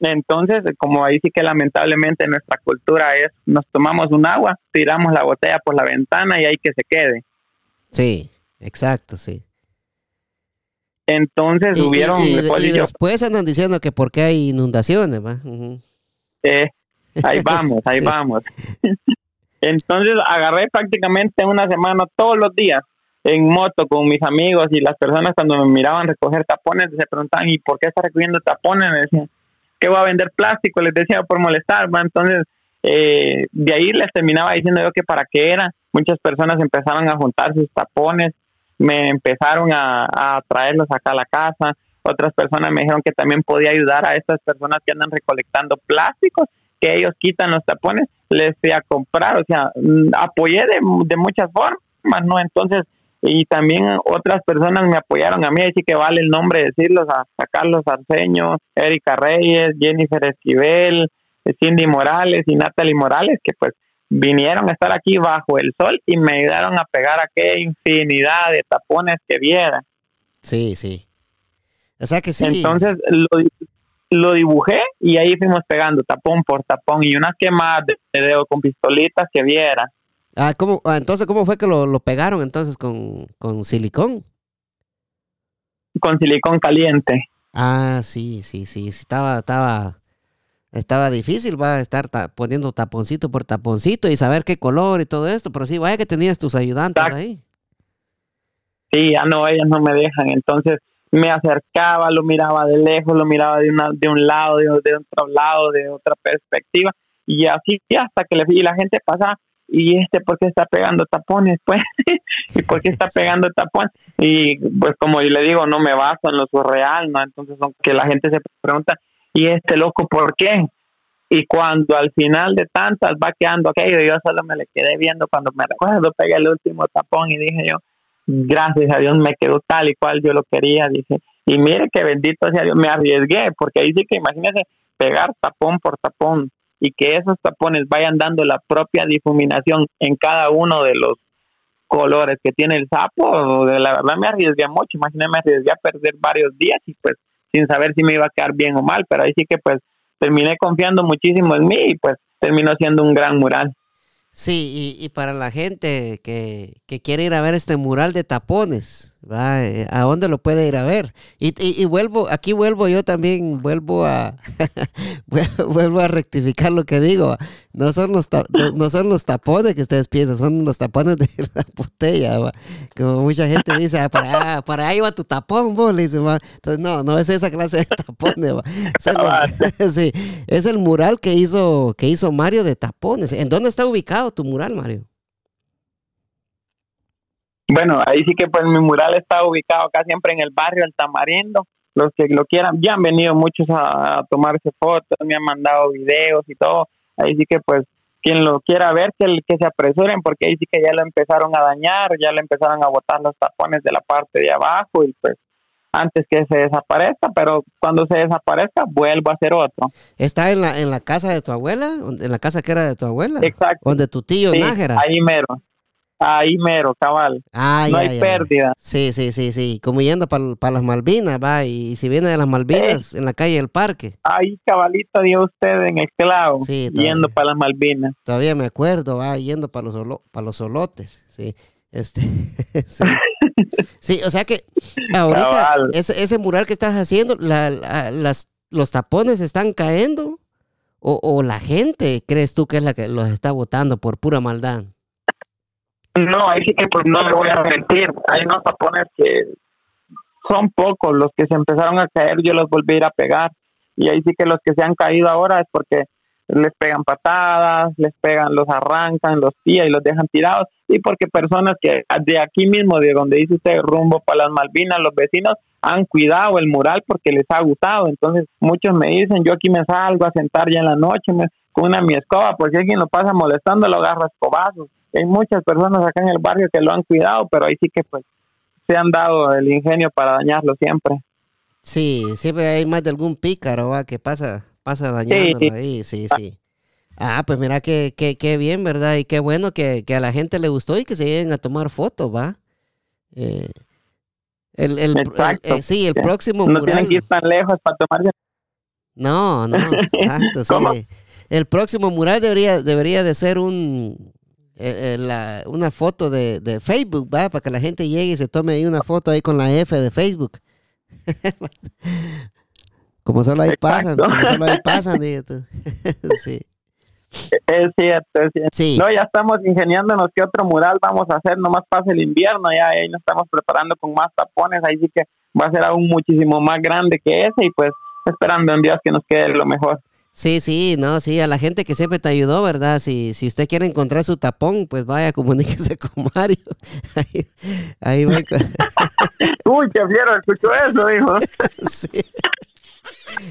Entonces, como ahí sí que lamentablemente nuestra cultura es, nos tomamos un agua, tiramos la botella por la ventana y ahí que se quede. Sí, exacto, sí. Entonces hubieron... Y, después andan diciendo que porque hay inundaciones, ¿va? eh, ahí vamos, ahí vamos. Entonces agarré prácticamente una semana todos los días en moto con mis amigos y las personas cuando me miraban recoger tapones se preguntaban, ¿y por qué está recogiendo tapones? Me decían, que va a vender plástico, les decía por molestar, ¿va? entonces eh, de ahí les terminaba diciendo yo que para qué era, muchas personas empezaron a juntar sus tapones, me empezaron a, a traerlos acá a la casa, otras personas me dijeron que también podía ayudar a estas personas que andan recolectando plásticos, que ellos quitan los tapones, les fui a comprar, o sea, mm, apoyé de, de muchas formas, ¿no? Entonces, y también otras personas me apoyaron a mí, así que vale el nombre decirlos, a, Carlos Arceño, Erika Reyes, Jennifer Esquivel, Cindy Morales y Natalie Morales, que pues vinieron a estar aquí bajo el sol y me ayudaron a pegar aquella infinidad de tapones que viera. Sí, sí. O sea que sí. Entonces lo, lo dibujé y ahí fuimos pegando tapón por tapón y unas quemadas de dedo con pistolitas que viera. Ah, ¿cómo, ah, entonces, ¿cómo fue que lo, lo pegaron entonces con, con silicón? Con silicón caliente. Ah, sí, sí, sí, sí, estaba, estaba, estaba difícil, va a estar poniendo taponcito por taponcito y saber qué color y todo esto, pero sí, vaya que tenías tus ayudantes ahí. Sí, ya no, ellas no me dejan, entonces me acercaba, lo miraba de lejos, lo miraba de, una, de un lado, de, de otro lado, de otra perspectiva, y así hasta que le, y la gente pasa y este por qué está pegando tapones pues y por qué está pegando tapones y pues como yo le digo no me baso en lo surreal no entonces aunque la gente se pregunta y este loco por qué y cuando al final de tantas va quedando aquello yo solo me le quedé viendo cuando me recuerdo pegué el último tapón y dije yo gracias a Dios me quedó tal y cual yo lo quería dice y mire que bendito sea Dios me arriesgué porque ahí sí que imagínese pegar tapón por tapón y que esos tapones vayan dando la propia difuminación en cada uno de los colores que tiene el sapo, la verdad me arriesgué mucho, imagínate, me arriesgué a perder varios días y pues sin saber si me iba a quedar bien o mal, pero ahí sí que pues terminé confiando muchísimo en mí y pues terminó siendo un gran mural. Sí, y, para la gente que, que, quiere ir a ver este mural de tapones, ¿va? Eh, ¿a dónde lo puede ir a ver? Y, y, vuelvo, aquí vuelvo yo también, vuelvo a, vuelvo a rectificar lo que digo. No son, los no, son los tapones que ustedes piensan, son los tapones de la botella. Como mucha gente dice, ah, para, para ahí va tu tapón, vos, le Entonces, no, no es esa clase de tapones. Es, sí, es el mural que hizo, que hizo Mario de tapones. ¿En dónde está ubicado? tu mural, Mario? Bueno, ahí sí que pues mi mural está ubicado acá siempre en el barrio El Tamarindo. Los que lo quieran, ya han venido muchos a, tomarse fotos, me han mandado videos y todo. Ahí sí que pues quien lo quiera ver, que, que se apresuren, porque ahí sí que ya lo empezaron a dañar, ya le empezaron a botar los tapones de la parte de abajo y pues antes que se desaparezca, pero cuando se desaparezca vuelvo a hacer otro. ¿Está en la, en la casa de tu abuela? ¿En la casa que era de tu abuela? Exacto. ¿Donde tu tío Nájera? Ahí mero. Ahí mero, cabal. no hay pérdida. Sí, sí, sí, sí. Como yendo para las Malvinas, va. Y si viene de las Malvinas, en la calle del Parque. Ahí, cabalito, dio usted en esclavo. Sí, yendo para las Malvinas. Todavía me acuerdo, va, yendo para los, para los solotes. Sí. Este, sí. o sea que ahorita ese, ese, mural que estás haciendo, la, las, los tapones están cayendo o, o, la gente crees tú que es la que los está votando por pura maldad. No, ahí sí que pues no le voy a mentir. Hay unos tapones que son pocos los que se empezaron a caer, yo los volví a ir a pegar. Y ahí sí que los que se han caído ahora es porque les pegan patadas, les pegan, los arrancan, los tiran y los dejan tirados. Y porque personas que de aquí mismo, de donde dice usted rumbo para las Malvinas, los vecinos han cuidado el mural porque les ha gustado. Entonces muchos me dicen, yo aquí me salgo a sentar ya en la noche con una mi escoba, porque si alguien lo pasa molestando, lo agarra escobazos. Hay muchas personas acá en el barrio que lo han cuidado, pero ahí sí que pues se han dado el ingenio para dañarlo siempre. Sí, siempre hay más de algún pícaro que pasa pasa dañándolo ahí, sí, sí. Ah, pues mira qué, qué, bien, ¿verdad? Y qué bueno que, a la gente le gustó y que se lleguen a tomar fotos, ¿va? Eh, el, el, eh, sí, el próximo no tienen que ir tan lejos para tomar. No, no, exacto, sí. El próximo mural debería, debería de ser un eh, la, una foto de, de, Facebook, ¿va? Para que la gente llegue y se tome ahí una foto ahí con la F de Facebook. Como solo ahí pasan, como solo ahí pasan, sí. Es cierto, es cierto. Sí. No, ya estamos ingeniándonos qué otro mural vamos a hacer, nomás pasa el invierno, ya ahí nos estamos preparando con más tapones, ahí sí que va a ser aún muchísimo más grande que ese y pues esperando en Dios que nos quede lo mejor. Sí, sí, no, sí, a la gente que siempre te ayudó, ¿verdad? Si, si usted quiere encontrar su tapón, pues vaya, comuníquese con Mario. Ahí, ahí voy. Uy, qué fiero, escuchó eso, dijo. sí.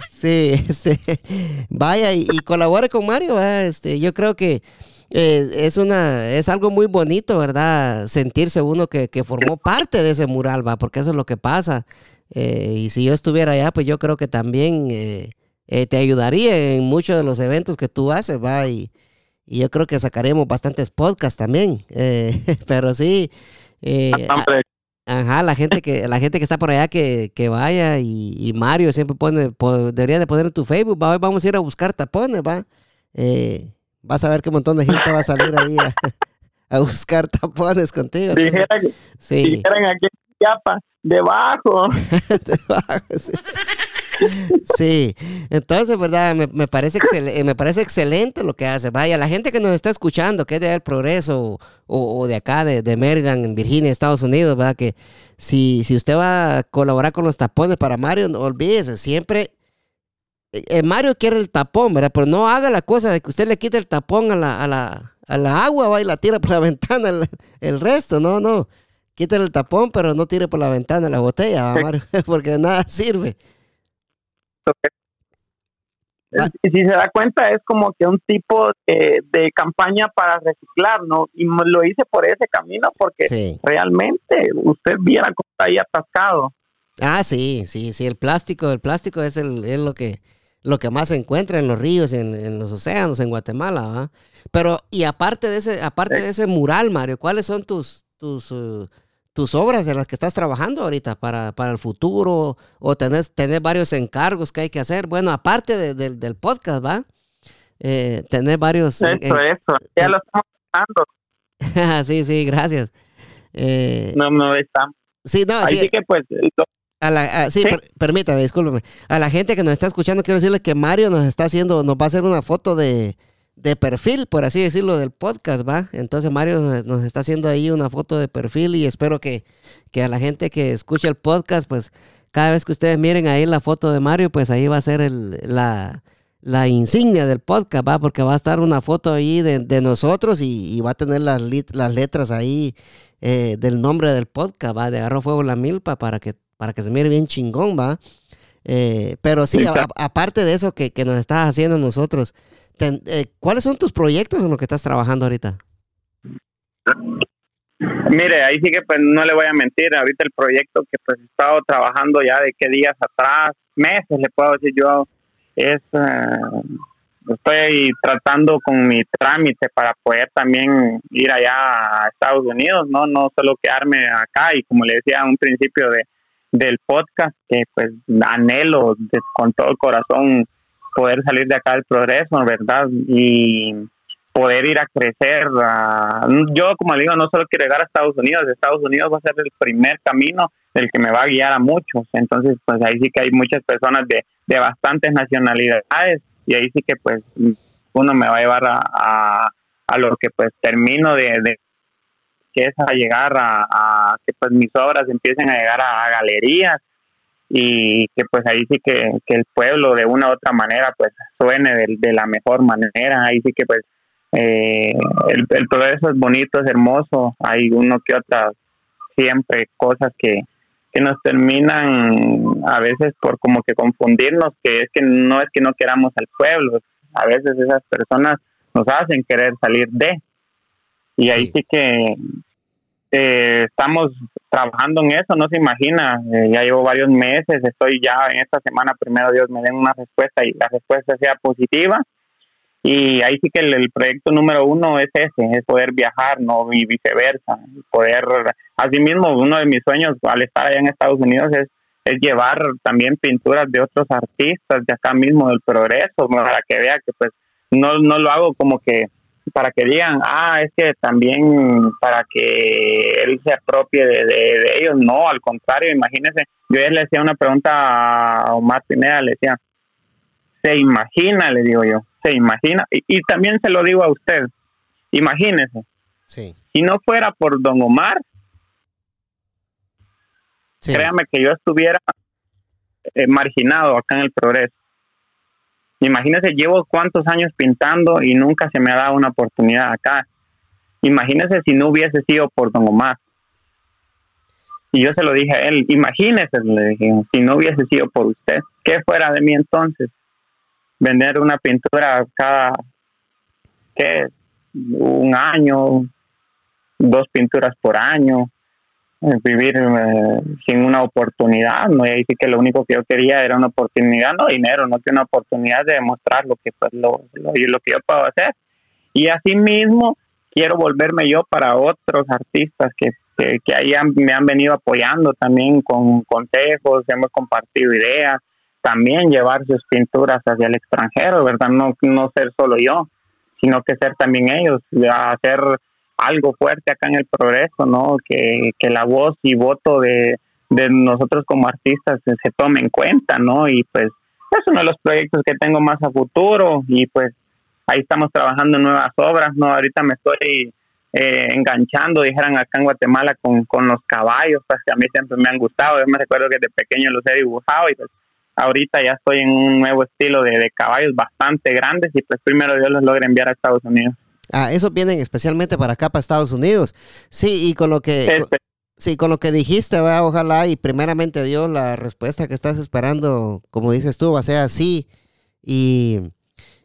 Sí, este, vaya y, colabore con Mario. Este, yo creo que eh, es una es algo muy bonito, ¿verdad? Sentirse uno que, formó parte de ese mural, va, porque eso es lo que pasa. Eh, y si yo estuviera allá, pues yo creo que también eh, te ayudaría en muchos de los eventos que tú haces, va. Y, yo creo que sacaremos bastantes podcasts también. pero sí. Ajá, la gente que la gente que está por allá que, vaya y, Mario siempre pone, debería de poner en tu Facebook, va, vamos a ir a buscar tapones, va. Eh, vas a ver qué montón de gente va a salir ahí a, a buscar tapones contigo. Dijeran, sí. dijeran aquí Yapa, debajo. debajo sí. Sí, entonces, ¿verdad? Me, parece me parece excelente lo que hace. Vaya, la gente que nos está escuchando, que es de El Progreso o, de acá, de, de, Maryland, en Virginia, Estados Unidos, ¿verdad? Que si, si usted va a colaborar con los tapones para Mario, no olvídese, siempre... Eh, Mario quiere el tapón, ¿verdad? Pero no haga la cosa de que usted le quite el tapón a la, a la, a la agua, va y la tira por la ventana el, el resto, no, no. Quítale el tapón, pero no tire por la ventana la botella, Mario, porque nada sirve. Ah. Y si se da cuenta, es como que un tipo de, campaña para reciclar, ¿no? Y lo hice por ese camino porque realmente usted viera cómo está ahí atascado. Ah, sí, sí, sí, el plástico, el plástico es, el, es lo que lo que más se encuentra en los ríos, en, en los océanos, en Guatemala, ¿va? Pero, y aparte de ese, aparte de ese mural, Mario, ¿cuáles son tus, tus, uh, tus obras de las que estás trabajando ahorita para, para el futuro o tenés, tenés varios encargos que hay que hacer. Bueno, aparte del podcast, ¿va? Eh, tenés varios... Eso, eso, ya lo estamos haciendo. sí, sí, gracias. Eh, no, no estamos. Sí, no, Así que pues... A la, sí, permítame, discúlpeme. A la gente que nos está escuchando, quiero decirle que Mario nos está haciendo, nos va a hacer una foto de, de perfil, por así decirlo, del podcast, ¿va? Entonces Mario nos está haciendo ahí una foto de perfil y espero que, a la gente que escuche el podcast, pues cada vez que ustedes miren ahí la foto de Mario, pues ahí va a ser el, la, insignia del podcast, ¿va? Porque va a estar una foto ahí de, nosotros y, va a tener las, las letras ahí eh, del nombre del podcast, ¿va? De Agarro Fuego la Milpa para que, para que se mire bien chingón, ¿va? Eh, pero sí, aparte de eso que, que nos está haciendo nosotros, eh, ¿Cuáles son tus proyectos en los que estás trabajando ahorita? Mire, ahí sí que pues no le voy a mentir, ahorita el proyecto que pues he estado trabajando ya de qué días atrás, meses le puedo decir yo, es, eh, estoy tratando con mi trámite para poder también ir allá a Estados Unidos, no no solo quedarme acá. Y como le decía a un principio de del podcast que pues anhelo con todo el corazón poder salir de acá del progreso, ¿verdad? Y poder ir a crecer. yo, como digo, no solo quiero llegar a Estados Unidos, Estados Unidos va a ser el primer camino el que me va a guiar a muchos. Entonces, pues ahí sí que hay muchas personas de, de bastantes nacionalidades y ahí sí que pues uno me va a llevar a, a, lo que pues termino de, de que es a llegar a, a, que pues mis obras empiecen a llegar a galerías y que pues ahí sí que, el pueblo de una u otra manera pues suene de, la mejor manera, ahí sí que pues eh, el, el progreso es bonito, es hermoso, hay uno que otra siempre cosas que, que nos terminan a veces por como que confundirnos, que es que no es que no queramos al pueblo, a veces esas personas nos hacen querer salir de. Y ahí sí que eh, estamos trabajando en eso, no se imagina, eh, ya llevo varios meses, estoy ya en esta semana, primero Dios me den una respuesta y la respuesta sea positiva. Y ahí sí que el, proyecto número uno es ese, es poder viajar, no y viceversa, poder, asimismo, uno de mis sueños al estar allá en Estados Unidos es, es llevar también pinturas de otros artistas de acá mismo del progreso, para que vea que pues no, no lo hago como que para que digan, ah, es que también para que él se apropie de, ellos. No, al contrario, imagínese. Yo ayer le hacía una pregunta a Omar Pineda, le decía, se imagina, le digo yo, se imagina. Y, también se lo digo a usted, imagínese. Sí. Si no fuera por don Omar, créame que yo estuviera eh, marginado acá en el progreso. Imagínese, llevo cuántos años pintando y nunca se me ha dado una oportunidad acá. Imagínese si no hubiese sido por Don Omar. Y yo se lo dije a él, imagínese, le dije, si no hubiese sido por usted, ¿qué fuera de mí entonces? Vender una pintura cada, ¿qué? Un año, dos pinturas por año, vivir eh, sin una oportunidad, ¿no? Y ahí sí que lo único que yo quería era una oportunidad, no dinero, no que una oportunidad de demostrar lo que pues lo, lo, lo que yo puedo hacer. Y así mismo quiero volverme yo para otros artistas que, que, ahí me han venido apoyando también con consejos, hemos compartido ideas, también llevar sus pinturas hacia el extranjero, ¿verdad? No, no ser solo yo, sino que ser también ellos, hacer algo fuerte acá en el progreso, ¿no? Que, que la voz y voto de, de nosotros como artistas se, se tome en cuenta, ¿no? Y pues es uno de los proyectos que tengo más a futuro y pues ahí estamos trabajando en nuevas obras, ¿no? Ahorita me estoy eh, enganchando, dijeran acá en Guatemala, con, con los caballos, pues que a mí siempre me han gustado, yo me recuerdo que de pequeño los he dibujado y pues ahorita ya estoy en un nuevo estilo de, de caballos bastante grandes y pues primero Dios los logre enviar a Estados Unidos. Ah, esos vienen especialmente para acá, para Estados Unidos. Sí, y con lo que... Este, Sí, con lo que dijiste, ¿verdad? ojalá y primeramente Dios la respuesta que estás esperando, como dices tú, va a ser así. Y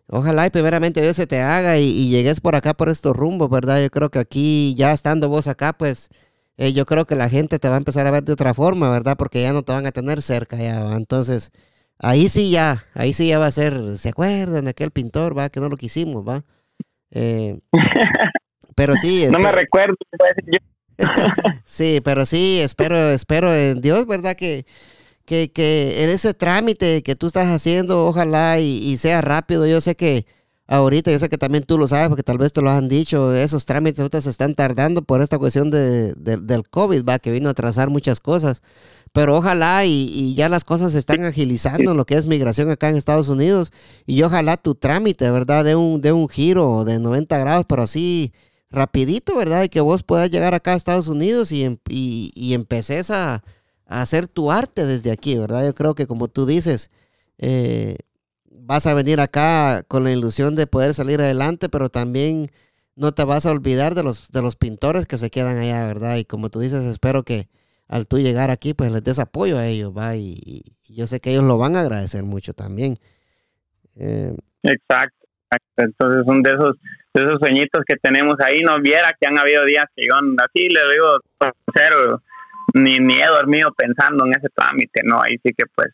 ojalá y primeramente Dios se te haga y, llegues por acá por estos rumbos, ¿verdad? Yo creo que aquí, ya estando vos acá, pues eh, yo creo que la gente te va a empezar a ver de otra forma, ¿verdad? Porque ya no te van a tener cerca ya. Entonces, ahí sí ya, ahí sí ya va a ser, ¿se acuerdan de aquel pintor, va? Que no lo quisimos, ¿va? Eh, pero sí. no me recuerdo, sí, pero sí, espero, espero en Dios, ¿verdad? Que, que, que en ese trámite que tú estás haciendo, ojalá y, sea rápido. Yo sé que ahorita, yo sé que también tú lo sabes, porque tal vez te lo han dicho, esos trámites ahorita se están tardando por esta cuestión de, del COVID, va, que vino a atrasar muchas cosas. Pero ojalá y, y, ya las cosas se están agilizando en lo que es migración acá en Estados Unidos. Y ojalá tu trámite, ¿verdad? De un, de un giro de 90 grados, pero así rapidito, ¿verdad? Y que vos puedas llegar acá a Estados Unidos y, em, y, y empeces a, hacer tu arte desde aquí, ¿verdad? Yo creo que como tú dices, eh, vas a venir acá con la ilusión de poder salir adelante, pero también no te vas a olvidar de los, de los pintores que se quedan allá, ¿verdad? Y como tú dices, espero que al tú llegar aquí, pues les des apoyo a ellos, ¿va? Y, yo sé que ellos lo van a agradecer mucho también. Eh, exacto. Entonces son de esos esos sueñitos que tenemos ahí, no viera que han habido días que yo así le digo cero, ni, ni he dormido pensando en ese trámite, no, ahí sí que pues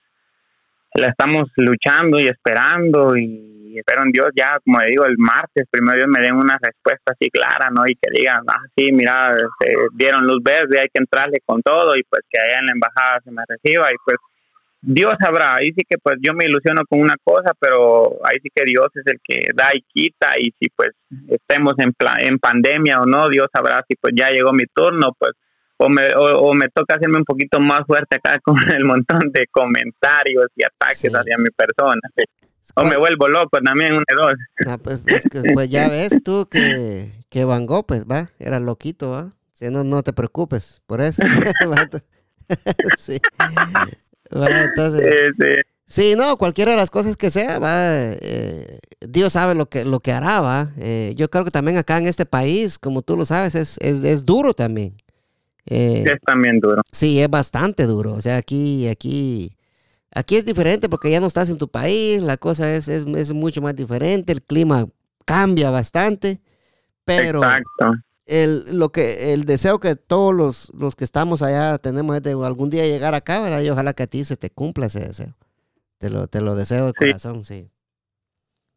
la estamos luchando y esperando y espero en Dios ya, como le digo, el martes primero Dios me den una respuesta así clara, ¿no? Y que digan, ah, sí, mira, se este, dieron luz verde, hay que entrarle con todo y pues que allá en la embajada se me reciba y pues Dios sabrá, ahí sí que pues yo me ilusiono con una cosa, pero ahí sí que Dios es el que da y quita y si pues estemos en, en pandemia o no, Dios sabrá si pues ya llegó mi turno, pues o me, o, me toca hacerme un poquito más fuerte acá con el montón de comentarios y ataques hacia mi persona. O me vuelvo loco también, uno de dos. Ah, pues, pues, pues, ya ves tú que, que Van Gogh, pues va, era loquito, va. Si no, no te preocupes por eso. sí entonces, sí, no, cualquiera de las cosas que sea, va, eh, Dios sabe lo que, lo que hará, va. Eh, yo creo que también acá en este país, como tú lo sabes, es, es, duro también. Eh, es también duro. Sí, es bastante duro. O sea, aquí, aquí, aquí es diferente porque ya no estás en tu país, la cosa es, es, es mucho más diferente, el clima cambia bastante, pero... Exacto el, lo que, el deseo que todos los, los que estamos allá tenemos es de algún día llegar acá, ¿verdad? Y ojalá que a ti se te cumpla ese deseo. Te lo, te lo deseo de corazón, sí.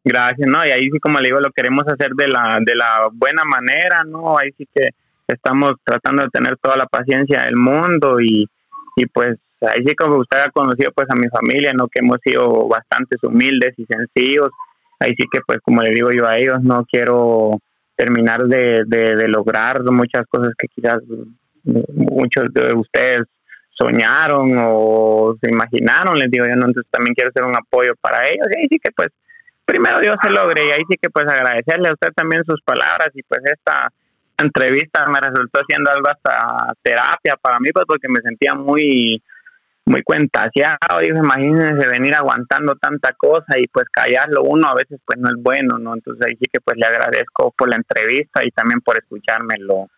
Gracias, ¿no? Y ahí sí, como le digo, lo queremos hacer de la, de la buena manera, ¿no? Ahí sí que estamos tratando de tener toda la paciencia del mundo y, y pues ahí sí como usted ha conocido pues a mi familia, ¿no? Que hemos sido bastante humildes y sencillos. Ahí sí que pues como le digo yo a ellos, no quiero terminar de, de, lograr muchas cosas que quizás muchos de ustedes soñaron o se imaginaron, les digo yo, no, entonces también quiero ser un apoyo para ellos y ahí sí que pues primero Dios se logre y ahí sí que pues agradecerle a usted también sus palabras y pues esta entrevista me resultó siendo algo hasta terapia para mí pues porque me sentía muy muy cuentaseado, digo, imagínense venir aguantando tanta cosa y pues callarlo uno a veces pues no es bueno, ¿no? Entonces ahí sí que pues le agradezco por la entrevista y también por escucharme lo,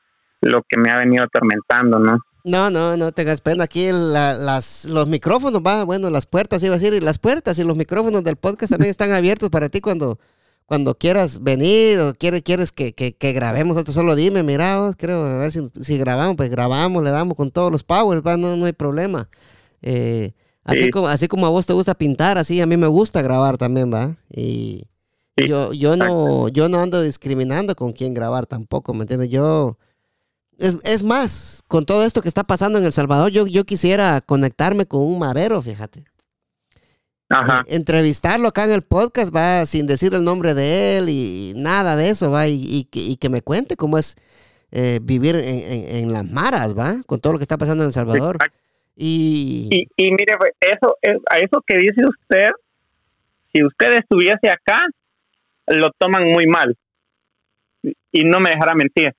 lo que me ha venido atormentando, ¿no? No, no, no tengas pena. Aquí las, los micrófonos, va, bueno, las puertas, iba a decir, y las puertas y los micrófonos del podcast también están abiertos para ti cuando, cuando quieras venir o quieres, quieres que, que, grabemos. Otro solo dime, mira, creo, a ver si, si grabamos, pues grabamos, le damos con todos los powers, va, no, no hay problema. Eh, así, como, así como a vos te gusta pintar, así a mí me gusta grabar también, ¿va? Y yo, yo, no, yo no ando discriminando con quién grabar tampoco, ¿me entiendes? Yo... Es, es, más, con todo esto que está pasando en El Salvador, yo, yo quisiera conectarme con un marero, fíjate. Ajá. Eh, entrevistarlo acá en el podcast, va, sin decir el nombre de él y, nada de eso, va, y, y, que, y, que, me cuente cómo es eh, vivir en, las maras, ¿va? Con todo lo que está pasando en El Salvador. Y... y... mire, pues, eso, a eso que dice usted, si usted estuviese acá, lo toman muy mal. Y no me dejará mentir.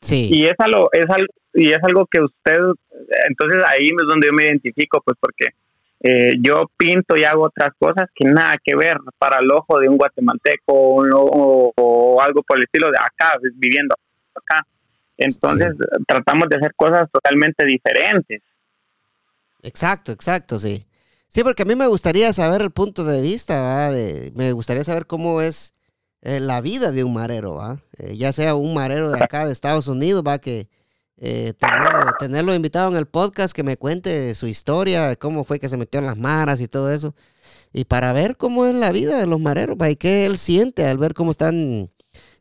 Sí. Y es algo, es algo, y es algo que usted, entonces ahí es donde yo me identifico, pues porque eh, yo pinto y hago otras cosas que nada que ver para el ojo de un guatemalteco o, algo por el estilo de acá, viviendo acá. Entonces tratamos de hacer cosas totalmente diferentes. Exacto, exacto, sí. Sí, porque a mí me gustaría saber el punto de vista, De, me gustaría saber cómo es eh, la vida de un marero, eh, ya sea un marero de acá de Estados Unidos, va que eh, tenerlo, invitado en el podcast, que me cuente su historia, cómo fue que se metió en las maras y todo eso. Y para ver cómo es la vida de los mareros, y qué él siente al ver cómo están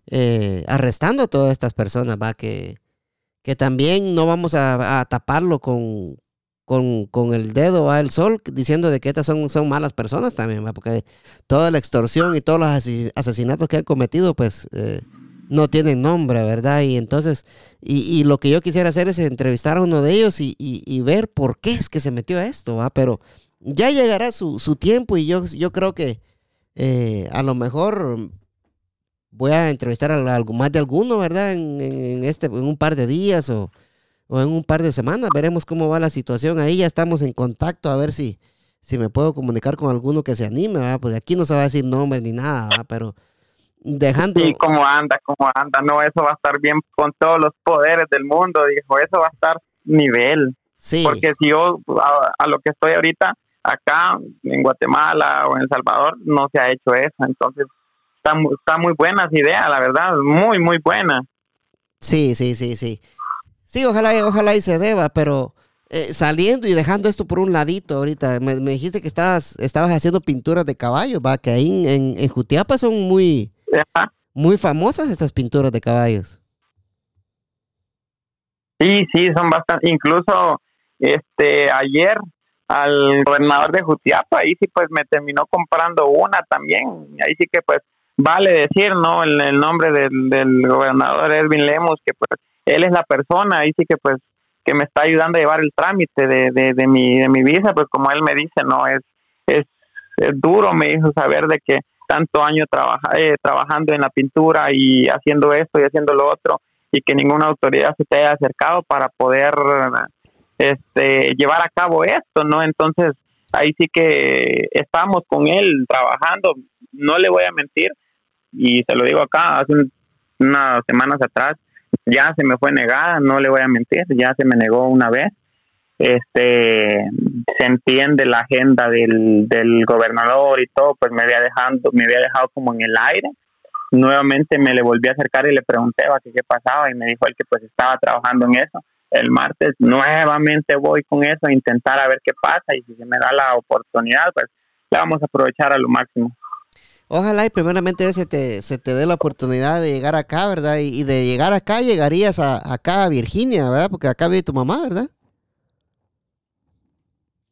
eh, arrestando a todas estas personas, va que, que también no vamos a, taparlo con, con, el dedo al sol diciendo de que estas son, son malas personas también, ¿va? porque toda la extorsión y todos los asesinatos que han cometido, pues eh, no tienen nombre, ¿verdad? Y entonces, y, lo que yo quisiera hacer es entrevistar a uno de ellos y, ver por qué es que se metió a esto, ¿va? Pero ya llegará su, tiempo y yo, yo creo que eh, a lo mejor voy a entrevistar a, algo más de alguno, ¿verdad? En, este, en un par de días o, en un par de semanas. Veremos cómo va la situación. Ahí ya estamos en contacto a ver si, si me puedo comunicar con alguno que se anime, ¿verdad? Porque aquí no se va a decir nombre ni nada, ¿verdad? Pero dejando... Sí, cómo anda, cómo anda, no, eso va a estar bien con todos los poderes del mundo, dijo, eso va a estar nivel. Sí. Porque si yo, a, lo que estoy ahorita, acá en Guatemala o en El Salvador, no se ha hecho eso, entonces está, está muy buena esa idea, la verdad, muy, muy buena. Sí, sí, sí, sí. Sí, ojalá, ojalá y se deba, pero eh, saliendo y dejando esto por un ladito ahorita, me, dijiste que estabas, estabas haciendo pinturas de caballo, va, que ahí en, en Jutiapa son muy, muy famosas estas pinturas de caballos. Sí, sí, son bastante. Incluso este ayer al gobernador de Jutiapa, ahí sí pues me terminó comprando una también. Ahí sí que pues vale decir, ¿no? El, nombre del, del gobernador Edwin Lemos, que pues él es la persona, ahí sí que pues que me está ayudando a llevar el trámite de, de, de, mi, de mi visa, pues como él me dice, no, es, es, es duro, me hizo saber de que tanto año trabaja, eh, trabajando en la pintura y haciendo esto y haciendo lo otro y que ninguna autoridad se te haya acercado para poder este, llevar a cabo esto, ¿no? Entonces, ahí sí que estamos con él trabajando, no le voy a mentir, y se lo digo acá, hace unas semanas atrás, ya se me fue negada, no le voy a mentir, ya se me negó una vez, este se entiende la agenda del, del gobernador y todo, pues me había dejado, me había dejado como en el aire. Nuevamente me le volví a acercar y le pregunté a qué, qué pasaba y me dijo él que pues estaba trabajando en eso. El martes nuevamente voy con eso a intentar a ver qué pasa y si se me da la oportunidad, pues la vamos a aprovechar a lo máximo. Ojalá y primeramente se te, se te dé la oportunidad de llegar acá, ¿verdad? Y, de llegar acá llegarías a, acá a Virginia, ¿verdad? Porque acá vive tu mamá, ¿verdad?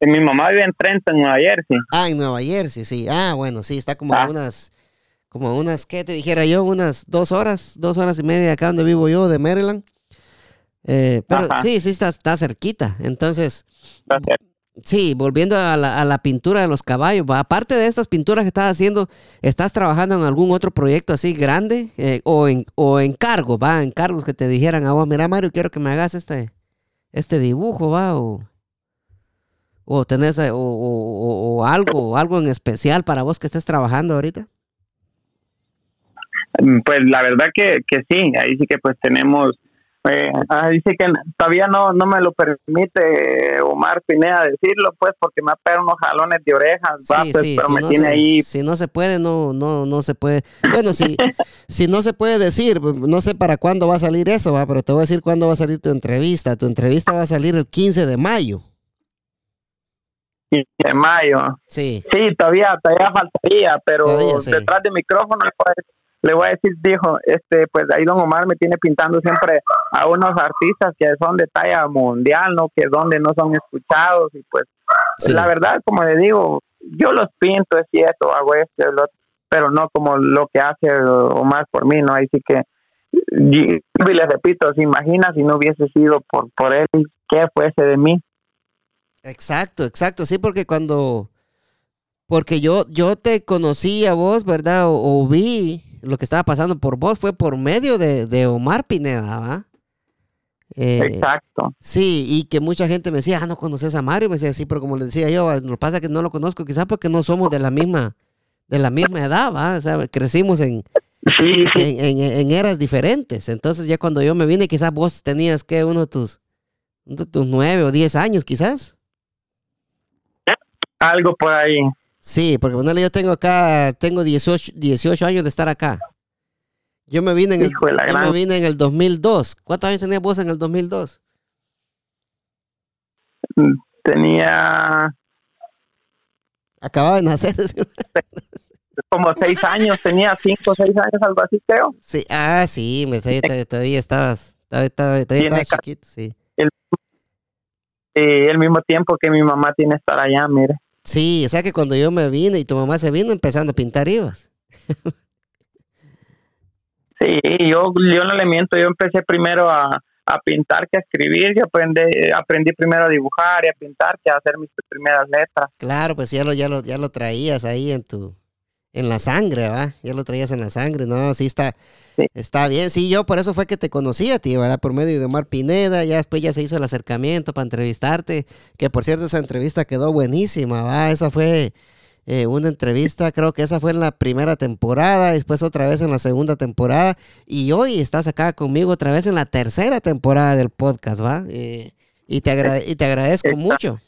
Mi mamá vive en Trenton, Nueva Jersey. Ah, en Nueva Jersey, sí. Ah, bueno, sí, está como ah. unas, como unas, ¿qué te dijera yo? Unas dos horas, dos horas y media acá donde vivo yo, de Maryland. Eh, pero sí, sí, está, está cerquita. Entonces, sí, volviendo a la, a la, pintura de los caballos, aparte de estas pinturas que estás haciendo, ¿estás trabajando en algún otro proyecto así grande eh, o, en, o encargo, va? Encargos que te dijeran, ah, mira Mario, quiero que me hagas este, este dibujo, va, o o tenés eh, o, algo algo en especial para vos que estés trabajando ahorita mm, pues la verdad que, que sí ahí sí que pues tenemos eh, sí que todavía no no me lo permite Omar Pineda decirlo pues porque me ha pegado unos jalones de orejas pues, pero me tiene ahí si no se puede no no no se puede bueno si si no se puede decir no sé para cuándo va a salir eso va pero te voy a decir cuándo va a salir tu entrevista tu entrevista va a salir el 15 de mayo de mayo. Sí. Sí, todavía, todavía faltaría, pero detrás del micrófono le voy a decir, dijo, este, pues ahí don Omar me tiene pintando siempre a unos artistas que son de talla mundial, ¿no? Que donde no son escuchados y pues la verdad, como le digo, yo los pinto, es cierto, hago esto, pero no como lo que hace Omar por mí, ¿no? Ahí sí que y, les repito, se imagina si no hubiese sido por, por él, ¿qué fuese de mí? Exacto, exacto, sí, porque cuando, porque yo, yo te conocí a vos, ¿verdad? O, vi lo que estaba pasando por vos, fue por medio de, de Omar Pineda, ¿va? Eh, Exacto. Sí, y que mucha gente me decía, ah, no conoces a Mario, me decía, sí, pero como le decía yo, lo que pasa que no lo conozco, quizás porque no somos de la misma, de la misma edad, ¿va? O sea, crecimos en, En, eras diferentes. Entonces ya cuando yo me vine, quizás vos tenías que uno de tus, tus nueve o diez años, quizás. Algo por ahí. Sí, porque bueno, yo tengo acá, tengo 18, 18 años de estar acá. Yo me vine en el, yo me vine en el 2002. ¿Cuántos años tenías vos en el 2002? Tenía... Acababa de nacer. Como seis años, tenía cinco o seis años, algo así, creo. Sí, ah, sí, me, todavía, estabas, todavía, estabas chiquito, sí. El, el mismo tiempo que mi mamá tiene estar allá, mire. Sí, o sea que cuando yo me vine y tu mamá se vino empezando a pintar ibas. sí, yo, yo no le miento, yo empecé primero a, a pintar que a escribir, yo aprendí, aprendí primero a dibujar y a pintar que a hacer mis primeras letras. Claro, pues ya lo, ya lo, ya lo traías ahí en tu, en la sangre, ¿va? Ya lo traías en la sangre, ¿no? Sí está, está bien. Sí, yo por eso fue que te conocí a ti, ¿verdad? Por medio de Omar Pineda, ya después ya se hizo el acercamiento para entrevistarte, que por cierto esa entrevista quedó buenísima, ¿va? Esa fue eh, una entrevista, creo que esa fue en la primera temporada, después otra vez en la segunda temporada, y hoy estás acá conmigo otra vez en la tercera temporada del podcast, ¿va? Eh, y, te y te agradezco mucho.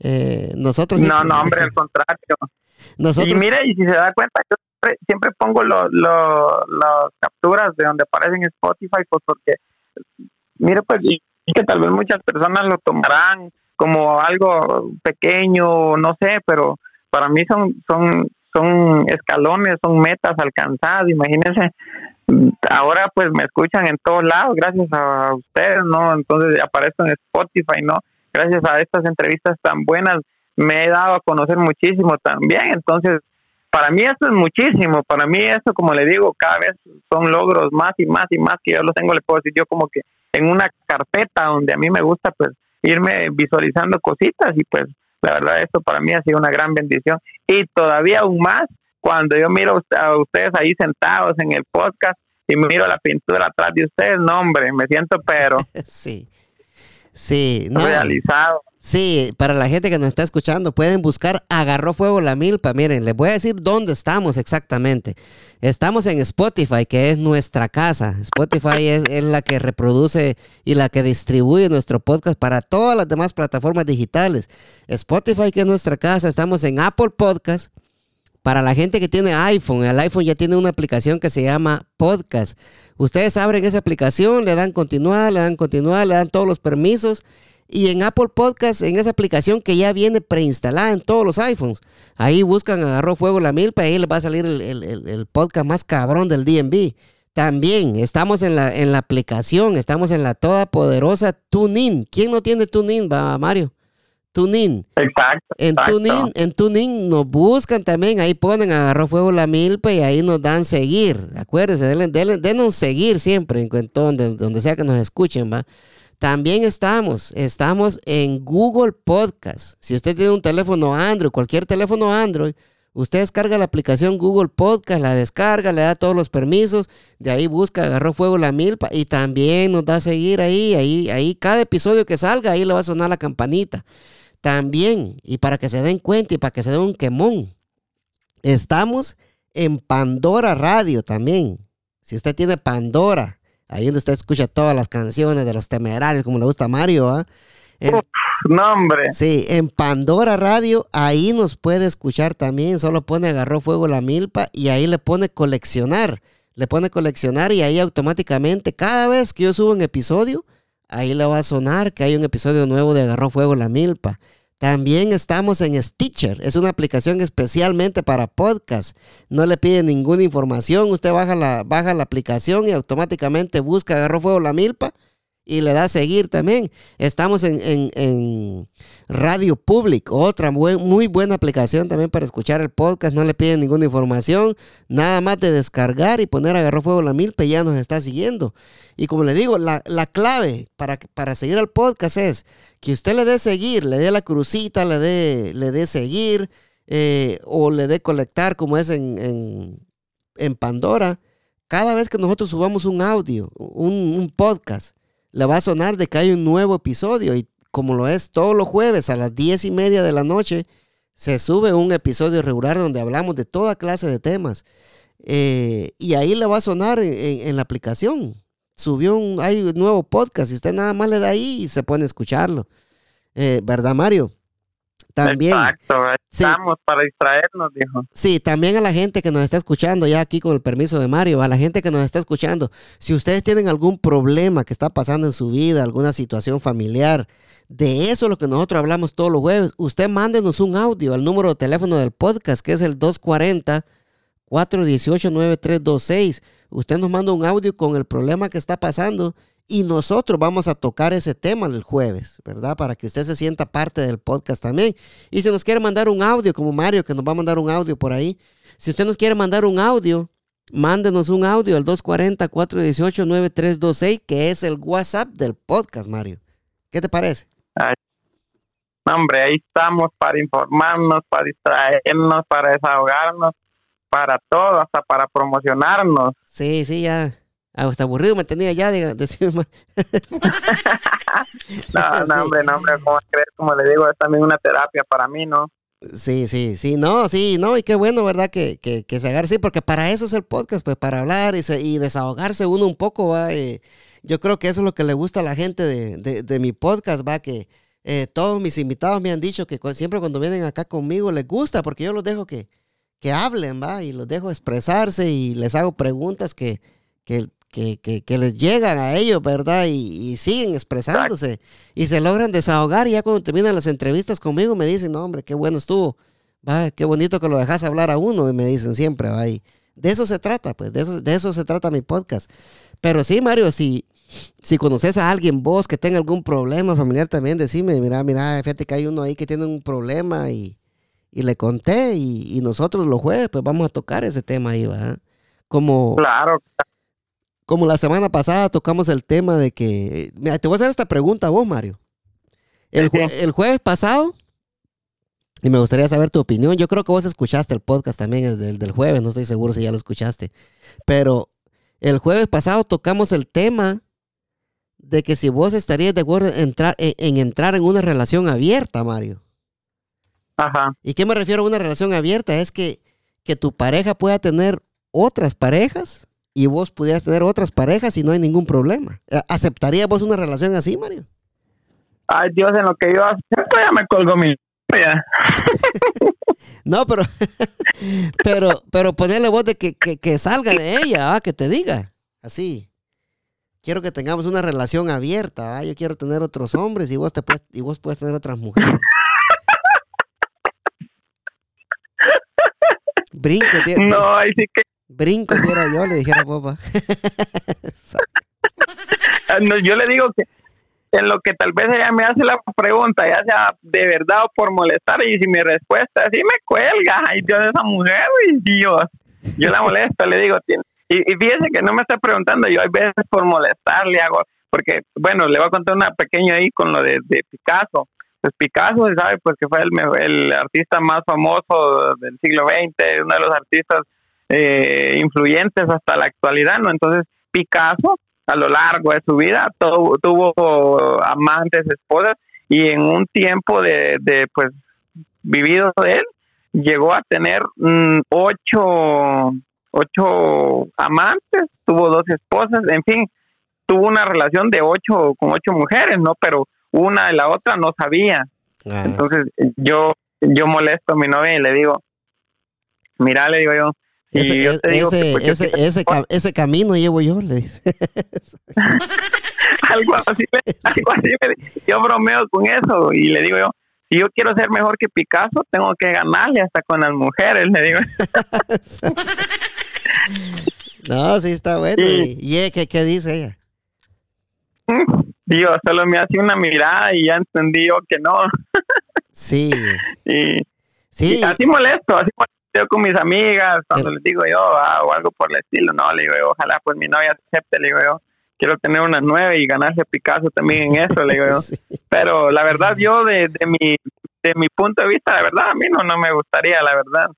Eh, nosotros... No, no, hombre, al contrario. Y mire, y si se da cuenta, yo siempre, pongo las capturas de donde aparecen en Spotify, pues porque, mire, pues, y, que tal vez muchas personas lo tomarán como algo pequeño, no sé, pero para mí son, son, son escalones, son metas alcanzadas, imagínense, ahora pues me escuchan en todos lados gracias a ustedes, ¿no? Entonces aparezco en Spotify, ¿no? Gracias a estas entrevistas tan buenas me he dado a conocer muchísimo también. Entonces, para mí esto es muchísimo. Para mí esto, como le digo, cada vez son logros más y más y más que yo los tengo, le puedo decir yo como que en una carpeta donde a mí me gusta pues irme visualizando cositas y pues la verdad esto para mí ha sido una gran bendición y todavía aún más cuando yo miro a ustedes ahí sentados en el podcast y miro la pintura atrás de ustedes, no hombre, me siento pero sí. Sí, no, realizado. Sí, para la gente que nos está escuchando, pueden buscar Agarró Fuego la Milpa. Miren, les voy a decir dónde estamos exactamente. Estamos en Spotify, que es nuestra casa. Spotify es, la que reproduce y la que distribuye nuestro podcast para todas las demás plataformas digitales. Spotify, que es nuestra casa. Estamos en Apple Podcast. Para la gente que tiene iPhone, el iPhone ya tiene una aplicación que se llama Podcast. Ustedes abren esa aplicación, le dan continuar, le dan continuar, le dan todos los permisos y en Apple Podcast, en esa aplicación que ya viene preinstalada en todos los iPhones, ahí buscan Agarró Fuego la Milpa y ahí les va a salir el, podcast más cabrón del DNB. También estamos en la, en la aplicación, estamos en la todopoderosa TuneIn. ¿Quién no tiene TuneIn, va Mario? TuneIn. Exacto. En TuneIn, en TuneIn nos buscan también, ahí ponen Agarró Fuego la Milpa y ahí nos dan seguir. Acuérdense, denle, denos seguir siempre, en donde, donde sea que nos escuchen, va. También estamos, estamos en Google Podcast. Si usted tiene un teléfono Android, cualquier teléfono Android, usted descarga la aplicación Google Podcast, la descarga, le da todos los permisos, de ahí busca, agarró fuego la milpa y también nos da a seguir ahí, ahí, ahí cada episodio que salga, ahí le va a sonar la campanita. También, y para que se den cuenta y para que se den un quemón, estamos en Pandora Radio también. Si usted tiene Pandora, Ahí donde usted escucha todas las canciones de los temerarios, como le gusta a Mario, ¿ah? no, hombre. Sí, en Pandora Radio, ahí nos puede escuchar también. Solo pone agarró fuego la milpa y ahí le pone coleccionar. Le pone coleccionar y ahí automáticamente, cada vez que yo subo un episodio, ahí le va a sonar que hay un episodio nuevo de Agarró Fuego la Milpa. También estamos en Stitcher. Es una aplicación especialmente para podcast. No le pide ninguna información. Usted baja la, baja la aplicación y automáticamente busca Agarró Fuego la Milpa y le da a seguir también. Estamos en, en, Radio Public, otra muy buena aplicación también para escuchar el podcast. No le piden ninguna información, nada más de descargar y poner agarró fuego la milpa ya nos está siguiendo. Y como le digo, la, clave para, para seguir al podcast es que usted le dé seguir, le dé la crucita, le dé, le seguir eh, o le dé colectar como es en, en, en Pandora. Cada vez que nosotros subamos un audio, un podcast, le va a sonar de que hay un nuevo episodio y como lo es todos los jueves a las diez y media de la noche, se sube un episodio regular donde hablamos de toda clase de temas. Eh, y ahí le va a sonar en, la aplicación. Subió un, hay un nuevo podcast y usted nada más le da ahí y se pone a escucharlo. Eh, ¿Verdad, Mario? También. Exacto, estamos para distraernos, dijo. Sí, también a la gente que nos está escuchando, ya aquí con el permiso de Mario, a la gente que nos está escuchando, si ustedes tienen algún problema que está pasando en su vida, alguna situación familiar, de eso es lo que nosotros hablamos todos los jueves, usted mándenos un audio al número de teléfono del podcast, que es el 240 418 9326. Usted nos manda un audio con el problema que está pasando y nosotros vamos a tocar ese tema el jueves, ¿verdad? Para que usted se sienta parte del podcast también. Y si nos quiere mandar un audio, como Mario, que nos va a mandar un audio por ahí. Si usted nos quiere mandar un audio, mándenos un audio al 240-418-9326, que es el WhatsApp del podcast, Mario. ¿Qué te parece? hombre, ahí estamos para informarnos, para distraernos, para desahogarnos, para todo, hasta para promocionarnos. Sí, sí, ya hasta aburrido me tenía ya, de, no, no, hombre, no, hombre, como crees, como le digo, es también una terapia para mí, ¿no? Sí, sí, sí, no, sí, no, y qué bueno, ¿verdad? Que, que, que se agarre, sí, porque para eso es el podcast, pues para hablar y, y desahogarse uno un poco, va. yo creo que eso es lo que le gusta a la gente de, de, de mi podcast, va, que eh, todos mis invitados me han dicho que siempre cuando vienen acá conmigo les gusta, porque yo los dejo que, que hablen, va, y los dejo expresarse y les hago preguntas que, que, que, que, les llegan a ellos, ¿verdad? Y, siguen expresándose y se logran desahogar. Y ya cuando terminan las entrevistas conmigo me dicen, no, hombre, qué bueno estuvo, va, qué bonito que lo dejas hablar a uno, y me dicen siempre, va. Y de eso se trata, pues, de eso, de eso se trata mi podcast. Pero sí, Mario, si, si conoces a alguien vos que tenga algún problema familiar también, decime, mira, mira, fíjate que hay uno ahí que tiene un problema y, y le conté y, y, nosotros los jueves pues vamos a tocar ese tema ahí, ¿va? Como... Claro, como la semana pasada tocamos el tema de que... Mira, te voy a hacer esta pregunta a vos, Mario. El, jueves pasado, y me gustaría saber tu opinión, yo creo que vos escuchaste el podcast también, el del, jueves, no estoy seguro si ya lo escuchaste, pero el jueves pasado tocamos el tema de que si vos estarías de acuerdo en entrar en, entrar en una relación abierta, Mario. Ajá. ¿Y qué me refiero a una relación abierta? Es que, que tu pareja pueda tener otras parejas y vos pudieras tener otras parejas y no hay ningún problema. Eh, ¿Aceptarías vos una relación así, Mario? Ay, Dios, en lo que yo acepto ya me colgo mi... no, pero, pero, pero ponerle voz de que, que, salga de ella, que te diga, así. Quiero que tengamos una relación abierta, yo quiero tener otros hombres y vos, te puedes, y vos puedes tener otras mujeres. Brinco, No, ahí sí que Brinco quiero yo, le dijera papá. yo le digo que en lo que tal vez ella me hace la pregunta, ya sea de verdad o por molestar, y si mi respuesta es me cuelga, ay Dios, esa mujer, y Dios, yo la molesto, le digo, y, y fíjese que no me está preguntando, yo hay veces por molestar le hago, porque, bueno, le voy a contar una pequeña ahí con lo de, Picasso. Pues Picasso, ¿sabe? Pues que fue el, el artista más famoso del siglo XX, uno de los artistas eh, influyentes hasta la actualidad, ¿no? Entonces, Picasso, a lo largo de su vida, tuvo, amantes, esposas, y en un tiempo de, de pues, vivido de él, llegó a tener mm, ocho, ocho amantes, tuvo dos esposas, en fin, tuvo una relación de ocho con ocho mujeres, ¿no? Pero una y la otra no sabía. Ah. Entonces yo yo molesto a mi novia y le digo, mira, le digo yo, ese, ese, ese, camino llevo yo, le dice. algo así, algo así yo bromeo con eso y le digo yo, si yo quiero ser mejor que Picasso, tengo que ganarle hasta con las mujeres, le digo. no, sí está bueno. ¿Y, qué, qué dice ella? Dios, solo me hace una mirada y ya entendí yo que no. Sí. y, Sí. y así molesto, así molesto yo con mis amigas, cuando les digo yo, ah, o algo por el estilo, no, le digo yo, ojalá pues mi novia acepte, le digo yo, quiero tener una nueva y ganarse Picasso también en eso, le digo yo. Sí. Pero la verdad, yo de, de mi de mi punto de vista, la verdad, a mí no, no me gustaría, la verdad.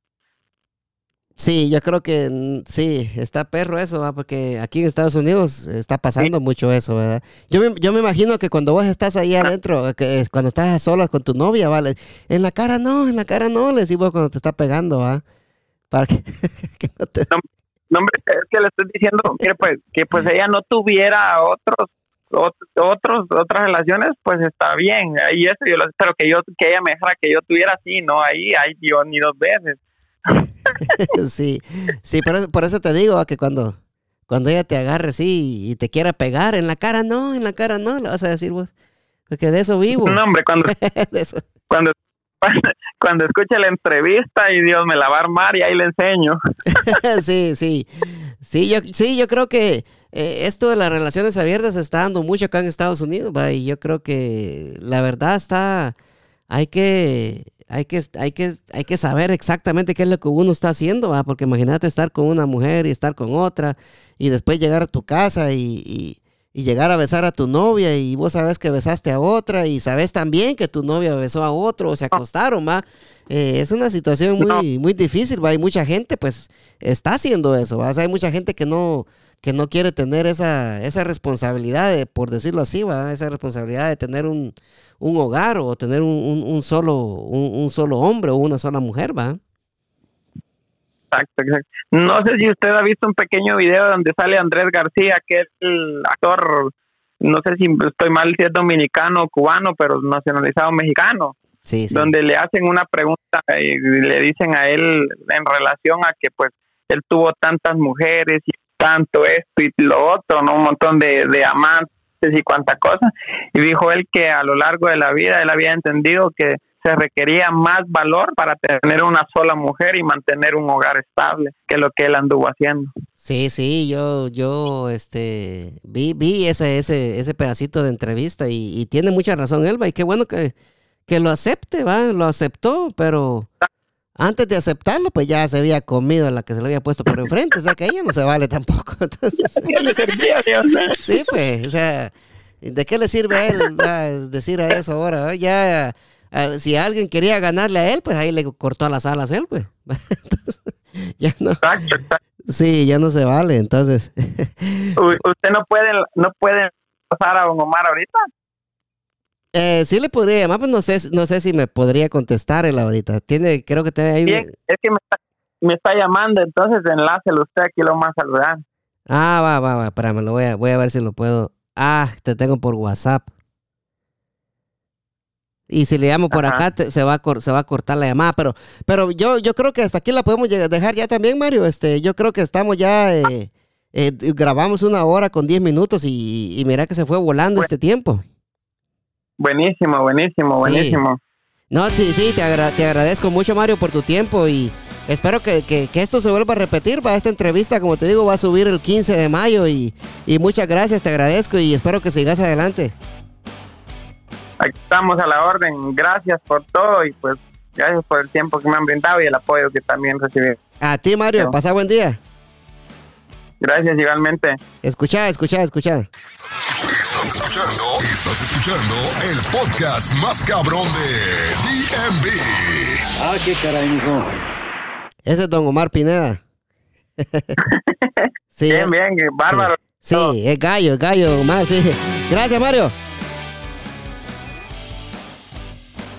Sí, yo creo que mm, sí, está perro eso, ¿va? porque aquí en Estados Unidos está pasando mucho eso, ¿verdad? Yo me, yo me imagino que cuando vos estás ahí adentro, que es cuando estás a solas con tu novia, ¿vale? En la cara no, en la cara no, le decimos cuando te está pegando, ¿va? Para que, que no te... No, hombre, es que le estoy diciendo que pues, que pues ella no tuviera otros ot- otros otras relaciones, pues está bien. Y eso yo lo espero que yo que ella me dejara que yo tuviera así, no ahí, ahí yo ni dos veces. sí, sí, por eso, por eso te digo ¿va? que cuando, cuando ella te agarre así y te quiera pegar, en la cara no, en la cara no, le vas a decir vos. Porque de eso vivo. No, hombre, cuando De eso. cuando cuando escuche la entrevista y Dios me la va a armar y ahí le enseño. sí, sí. Sí, yo, sí, yo creo que eh, esto de las relaciones abiertas está dando mucho acá en Estados Unidos, ¿va? y yo creo que la verdad está, hay que, hay que, hay que, hay que saber exactamente qué es lo que uno está haciendo, ¿va? porque imagínate estar con una mujer y estar con otra, y después llegar a tu casa y, y- y llegar a besar a tu novia, y vos sabes que besaste a otra, y sabes también que tu novia besó a otro, o se acostaron, ¿va? Eh, es una situación muy, muy difícil, ¿va? Hay mucha gente, pues, está haciendo eso, ¿va? O sea, hay mucha gente que no, que no quiere tener esa, esa responsabilidad, de, por decirlo así, ¿va? Esa responsabilidad de tener un, un hogar o tener un, un- un solo, un, un solo hombre o una sola mujer, ¿va? Exacto, exacto. No sé si usted ha visto un pequeño video donde sale Andrés García, que es el actor, no sé si estoy mal si es dominicano o cubano, pero nacionalizado mexicano, Sí, sí. donde le hacen una pregunta y le dicen a él en relación a que pues él tuvo tantas mujeres y tanto esto y lo otro, ¿no? Un montón de, de amantes y cuánta cosa. Y dijo él que a lo largo de la vida él había entendido que se requería más valor para tener una sola mujer y mantener un hogar estable que lo que él anduvo haciendo. Sí, sí, yo, yo, este, vi, vi ese, ese, ese pedacito de entrevista y, y tiene mucha razón Elba y qué bueno que, que lo acepte, va, lo aceptó, pero antes de aceptarlo, pues ya se había comido a la que se le había puesto por enfrente, o sea que ella no se vale tampoco. Entonces, sí, pues, o sea, ¿de qué le sirve a él decir a eso ahora? Ya, a- si alguien quería ganarle a él, pues ahí le cortó las alas a él, pues. Entonces, ya no, sí, ya no se vale, entonces. Usted no puede, no puede pasar a don Omar ahorita. Eh, sí le podría llamar, pues no sé, no sé si me podría contestar él ahorita. Tiene, creo que tiene ahí. Bien, es que me está, me está llamando, entonces enlácelo usted aquí lo más saludar. Ah, va, va, va, espérame, lo voy a, voy a ver si lo puedo. Ah, te tengo por WhatsApp. Y si le llamo por Ajá. acá, te- se, va a cor- se va a cortar la llamada. Pero, pero yo, yo creo que hasta aquí la podemos dejar ya también, Mario. Este, yo creo que estamos ya, eh, eh, grabamos una hora con 10 minutos y, y mira que se fue volando Bueno. este tiempo. Buenísimo, buenísimo, Sí. buenísimo. No, sí, sí, te, agra- te agradezco mucho, Mario, por tu tiempo y espero que, que- que esto se vuelva a repetir. Va, esta entrevista, como te digo, va a subir el 15 de mayo y, y muchas gracias, te agradezco y espero que sigas adelante. Aquí estamos a la orden. Gracias por todo y pues gracias por el tiempo que me han brindado y el apoyo que también recibí. A ti, Mario, No. pasa buen día. Gracias igualmente. Escucha, escucha, escucha. Estás escuchando, estás escuchando el podcast más cabrón de DMV. Ah, qué caray, mijo. Ese es don Omar Pineda. sí, Bien, es- bien, bárbaro. Sí, es gallo, es gallo, Omar, sí. Gracias, Mario.